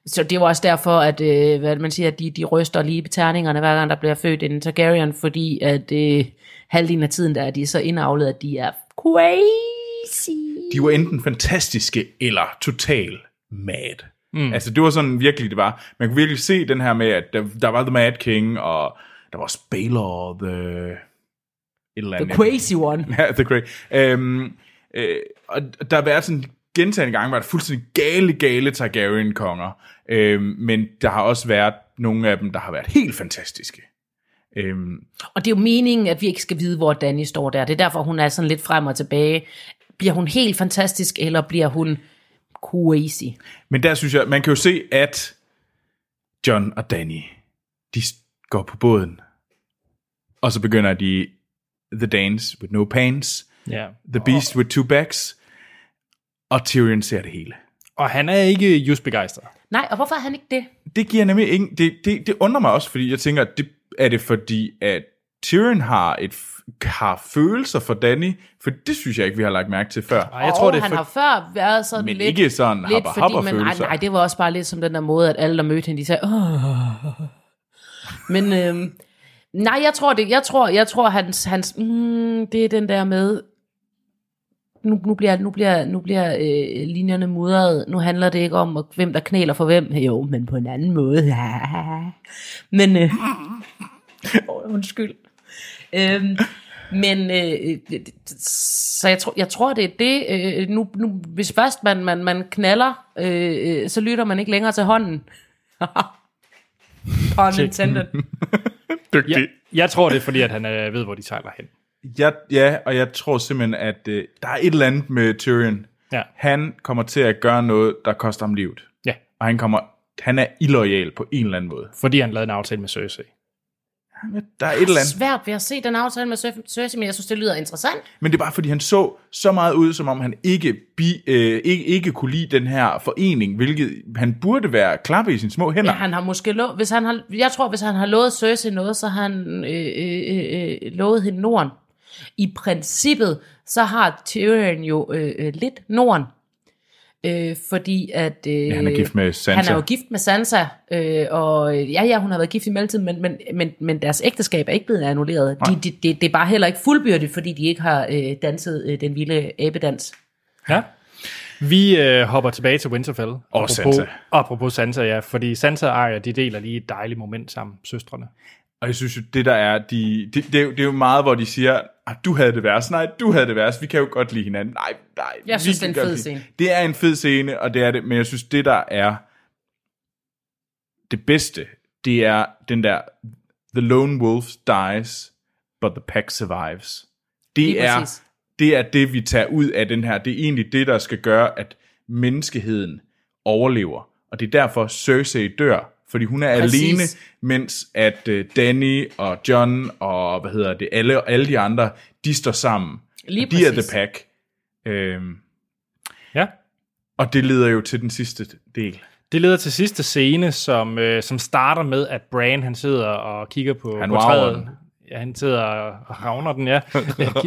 Så det var også derfor, at øh, hvad man siger, at de, de ryster lige på terningerne, hver gang der bliver født en Targaryen, fordi at øh, halvdelen af tiden der er de så indavlet, at de er crazy. De var enten fantastiske eller total mad. Mm. Altså det var sådan virkelig, det var. Man kunne virkelig se den her med, at der, der var The Mad King, og der var også Baelor, The... Et eller andet. The crazy one. Ja, The Crazy. Øhm, øh, og der har været sådan gentagende gange, var der fuldstændig gale, gale Targaryen-konger. Øhm, men der har også været nogle af dem, der har været helt fantastiske. Øhm, Og det er jo meningen, at vi ikke skal vide, hvor Danny står der. Det er derfor, hun er sådan lidt frem og tilbage. Bliver hun helt fantastisk, eller bliver hun crazy? Men der synes jeg, man kan jo se, at John og Danny, de går på båden, og så begynder de The Dance with no pants, Ja. The Beast with two backs, og Tyrion ser det hele. Og han er ikke just begejstret. Nej, og hvorfor er han ikke det? Det giver nemlig ingen, det, det, det undrer mig også, fordi jeg tænker, at det, er det fordi, at Tyrion har, et, har følelser for Danny, for det synes jeg ikke, vi har lagt mærke til før. Ej, jeg tror, det er han for... har før været sådan Men lidt... ikke sådan lidt fordi, habba men, nej, følelser. nej, det var også bare lidt som den der måde, at alle, der mødte hende, de sagde, Åh. Men øhm, nej, jeg tror det, jeg tror, jeg tror hans, hans mm, det er den der med, nu, nu bliver, nu bliver, nu bliver øh, linjerne mudret. Nu handler det ikke om, hvem der knæler for hvem. Jo, men på en anden måde. men, øh, oh, undskyld. Øhm, men øh, så jeg tror, jeg tror det er det. Øh, nu, nu, hvis først man, man, man knaller, øh, øh, så lytter man ikke længere til hånden. Pun intended. Dygtig. Ja, jeg tror, det er fordi, at han øh, ved, hvor de sejler hen. Ja, ja, og jeg tror simpelthen, at øh, der er et eller andet med Tyrion. Ja. Han kommer til at gøre noget, der koster ham livet. Ja, Og han kommer, han er illoyal på en eller anden måde. fordi han lavede en aftale med Cersei. Der er et eller andet. Svært ved at se den aftale med Cer- Cersei, men jeg synes, det lyder interessant. Men det er bare fordi, han så så meget ud, som om han ikke, bi, øh, ikke, ikke kunne lide den her forening, hvilket han burde være klappe i sine små hænder. Ja, han har måske lov, hvis han har, jeg tror, hvis han har lovet Cersei noget, så har han øh, øh, øh, lovet hende Norden. I princippet, så har Tyrion jo øh, øh, lidt Norden. Øh, fordi at... Øh, Ja, han er gift med Sansa. Han er jo gift med Sansa, øh, og øh, ja, ja, hun har været gift i mellemtiden, men, men, men, men deres ægteskab er ikke blevet annulleret. De, de, de, det er bare heller ikke fuldbyrdigt, fordi de ikke har øh, danset øh, den vilde abedans. Ja. Vi øh, hopper tilbage til Winterfell. Og Sansa. Apropos Sansa, ja. Fordi Sansa og Arya, de deler lige et dejligt moment sammen, søstrene. Og jeg synes jo, det der er, de, det, det, er jo, det er jo meget, hvor de siger, ah, du havde det værst, nej, du havde det værst, vi kan jo godt lide hinanden. Nej, nej. Jeg synes, det er en fed scene. Det er en fed scene, og det er det, men jeg synes, det der er det bedste, det er den der, the lone wolf dies, but the pack survives. Det er, præcis. det er det, vi tager ud af den her. Det er egentlig det, der skal gøre, at menneskeheden overlever. Og det er derfor, Cersei dør, fordi hun er Præcis. alene, mens at uh, Danny og John og hvad hedder det, alle, alle de andre, de står sammen. Lige de er the pack. Øhm, Ja. og det leder jo til den sidste del. Det leder til sidste scene, som, øh, som starter med, at Bran han sidder og kigger på, Han på træet. den. Ja, han sidder og havner den, ja,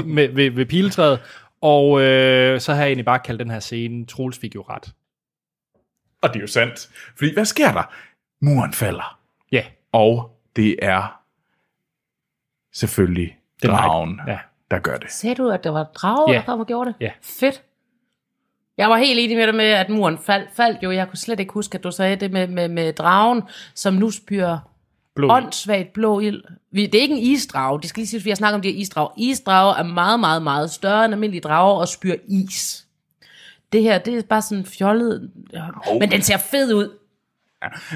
med, ved, ved piletræet. Og øh, så har jeg egentlig bare kaldt den her scene, Troels fik jo ret. Og det er jo sandt. Fordi hvad sker der? Muren falder. Ja, Og det er selvfølgelig Den dragen, ja. der gør det. Sagde du, at der var drager, Ja. der kom og gjorde det? Ja. Fedt. Jeg var helt enig med dig med, at muren faldt, faldt jo. Jeg kunne slet ikke huske, at du sagde det med, med, med dragen, som nu spyrer blå. åndssvagt blå ild. Vi, det er ikke en isdrage. Det skal lige sige, at vi har snakket om de her isdrager. Isdrager er meget, meget, meget større end almindelige drager og spyrer is. Det her, det er bare sådan fjollet. Oh. Men den ser fed ud.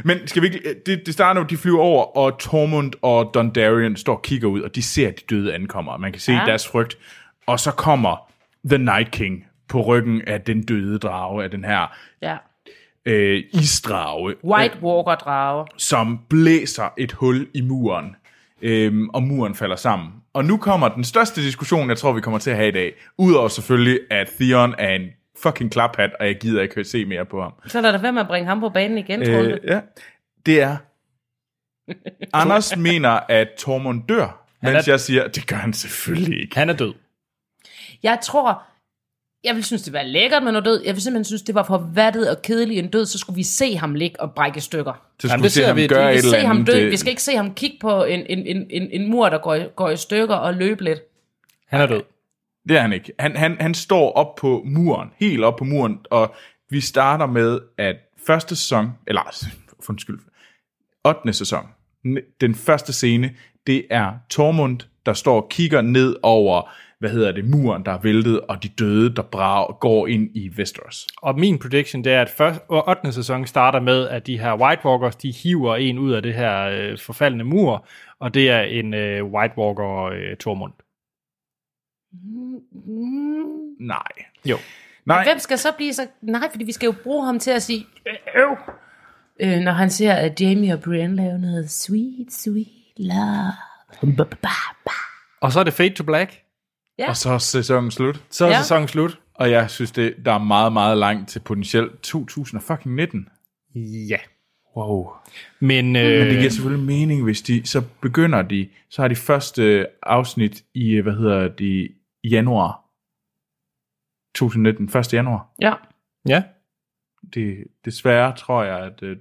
Men skal vi ikke, det, det starter jo, de flyver over, og Tormund og Dondarrion står og kigger ud, og de ser, at de døde ankommer. Man kan se Ja. deres frygt. Og så kommer The Night King på ryggen af den døde drage, af den her Ja. øh, isdrage. White Walker drage. som blæser et hul i muren, øhm, og muren falder sammen. Og nu kommer den største diskussion, jeg tror, vi kommer til at have i dag. Udover selvfølgelig, at Theon er en fucking klaphat, og jeg gider ikke se mere på ham. Så lad dig være med at bringe ham på banen igen, tror Øh, ja. Det er... Anders mener, at Tormund dør, Han mens er- jeg siger, det gør han selvfølgelig ikke. Han er død. Jeg tror, jeg vil synes, det var lækkert med noget død. Jeg vil simpelthen synes, det var for vattet og kedeligt en død, så skulle vi se ham ligge og brække stykker. Så Jamen, skulle det vi se ham vi- gøre vi et skal eller se ham andet. dø. øh, Vi skal ikke se ham kigge på en, en, en, en, en mur, der går, i- går i stykker og løbe lidt. Han er død. Det er han ikke. Han, han, han står op på muren, helt op på muren, og vi starter med, at første sæson, eller for undskyld, 8. sæson, den første scene, det er Tormund, der står og kigger ned over, hvad hedder det, muren, der er væltet, og de døde, der brag, går ind i Westeros. Og min prediction, det er, at først, 8. sæson starter med, at de her White Walkers, de hiver en ud af det her øh, forfaldende mur, og det er en øh, White Walker øh, Tormund. Nej. Jo. Nej, Hvem skal så blive så... Nej, fordi vi skal jo bruge ham til at sige... Øv. Øh, når han ser, at Jamie og Brienne laver noget sweet, sweet love. Ba, ba, ba. Og så er det Fade to Black. og så er sæsonen slut. Så er Ja. ja. sæsonen slut. Og jeg synes, det, der er meget, meget langt til potentielt 2019. Ja. Wow. Men, øh, Men det giver selvfølgelig mening, hvis de, så begynder de, så har de første afsnit i, hvad hedder det, i januar 2019, 1. januar. Ja. ja, Det, desværre tror jeg, at øh,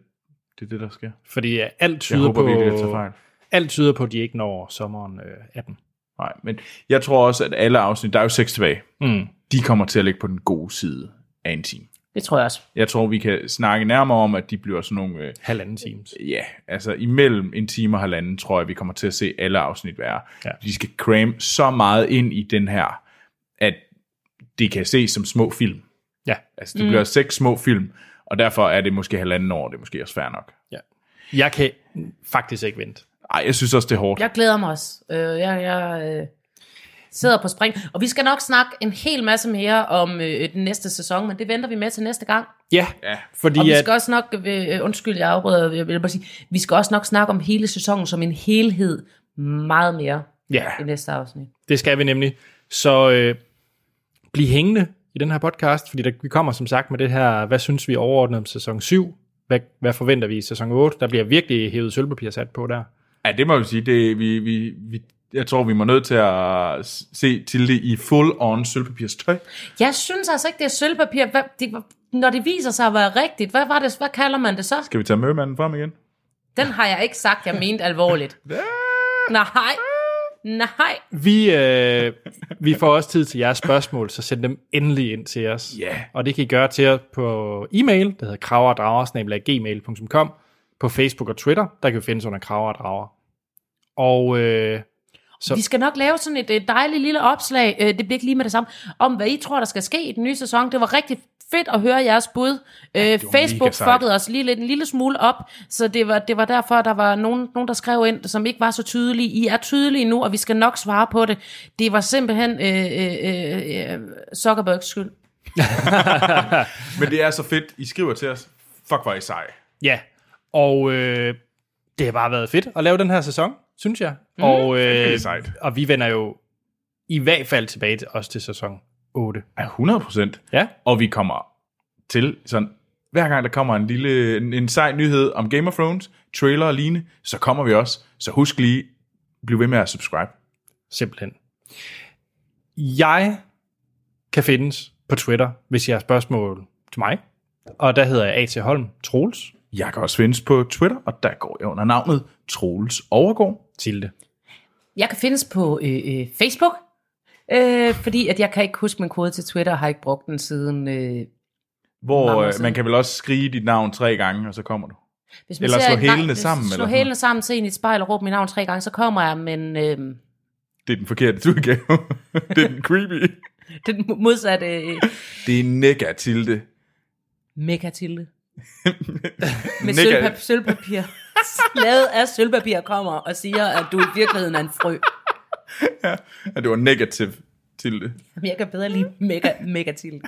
det er det, der sker. fordi øh, alt Jeg tyder, håber på, virkelig, at jeg tager fejl. alt tyder på, at de ikke når sommeren øh, 18. Nej, men jeg tror også, at alle afsnit, der er jo seks tilbage, Mm. de kommer til at ligge på den gode side af en time. Det tror jeg også. Jeg tror, vi kan snakke nærmere om, at de bliver sådan nogle, øh, Halvanden times. ja, altså imellem en time og halvanden, tror jeg, vi kommer til at se alle afsnit være. Ja. De skal cram så meget ind i den her, at det kan ses som små film. Ja. Altså, det mm. bliver seks små film, og derfor er det måske halvanden år, det er måske også fair nok. ja. Jeg kan faktisk ikke vente. Ej, jeg synes også, det er hårdt. Jeg glæder mig også. Øh, jeg jeg øh, sidder på spring. Og vi skal nok snakke en hel masse mere om øh, den næste sæson, men det venter vi med til næste gang. Ja, Ja. fordi Og vi at, skal også nok, øh, undskyld, jeg afbryder, jeg vil bare sige, vi skal også nok snakke om hele sæsonen som en helhed meget mere ja, i næste afsnit. det skal vi nemlig. Så øh, bliv hængende i den her podcast, fordi der, vi kommer som sagt med det her, hvad synes vi overordnet om sæson 7? Hvad, hvad forventer vi i sæson 8? Der bliver virkelig hævet sølvpapir sat på der. Ja, det må vi sige. Det, vi, vi, vi, jeg tror, vi må nødt til at se til det i full-on sølvpapirstøj. Jeg synes altså ikke, det er sølvpapir. Hvad, det, når det viser sig at være rigtigt, hvad, var det, hvad kalder man det så? Skal vi tage mømanden frem igen? Den har jeg ikke sagt, jeg mente alvorligt. Nej, nej. Vi, øh, vi får også tid til jeres spørgsmål, så send dem endelig ind til os. Ja. Og det kan I gøre til os på e-mail, der hedder kraverdrager.gmail.com på Facebook og Twitter, der kan vi findes under kraver og drager. Og øh, Så- Vi skal nok lave sådan et, et dejligt lille opslag, øh, det bliver ikke lige med det samme, om hvad I tror, der skal ske i den nye sæson. Det var rigtig fedt at høre jeres bud. Øh, Facebook fuckede os lige lidt, en lille smule op, så det var, det var derfor, der var nogen, nogen, der skrev ind, som ikke var så tydelige. I er tydelige nu, og vi skal nok svare på det. Det var simpelthen øh, øh, øh, Zuckerbergs skyld. Men det er så fedt. I skriver til os. Fuck, er I sej. Ja, og øh, det har bare været fedt at lave den her sæson, synes jeg. Mm, og, øh, og vi vender jo i hvert fald tilbage til, også til sæson 8. Ja, 100 procent. Ja, Og vi kommer til sådan, hver gang der kommer en lille, en, en sej nyhed om Game of Thrones, trailer og lignende, så kommer vi også. Så husk lige, bliv ved med at subscribe. simpelthen. Jeg kan findes på Twitter, hvis I har spørgsmål til mig. Og der hedder jeg A.T. Holm Troels Jeg kan også findes på Twitter, og der går jeg under navnet Troels Overgaard. Tilde. Jeg kan findes på øh, øh, Facebook, øh, fordi at jeg kan ikke huske min kode til Twitter, og har ikke brugt den siden... Øh, Hvor øh, man kan vel også skrige dit navn tre gange, og så kommer du. Hvis man Eller slå nej, hælene hvis- sammen, Slå hælene sammen, se ind i et spejl og råbe mit navn tre gange, så kommer jeg, men øh, Det er den forkerte udgave. det er den creepy. det er den modsatte øh, Det er negatilde. megatilde. Med Nega- sølvpap- sølvpapir. Lavet af sølvpapir kommer og siger, at du i virkeligheden er en frø. Ja, det var negativ tilde. Jamen, jeg kan bedre lide mega, megatilde.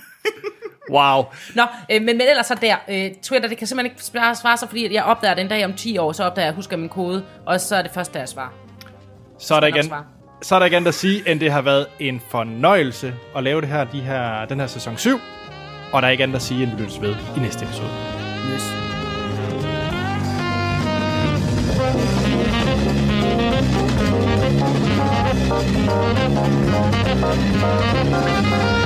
Wow. Nå, øh, men, men ellers så der, øh, Twitter, det kan simpelthen ikke svare, svare sig, fordi jeg opdager den dag om 10 år, så opdager jeg, husker min kode, og så er det første, jeg svarer. Så er der igen, svare. så er der igen at sige, at det har været en fornøjelse at lave det her, de her, den her sæson 7. Og der er ikke andet at sige, end vi lyttes ved i næste episode. Yes. Thank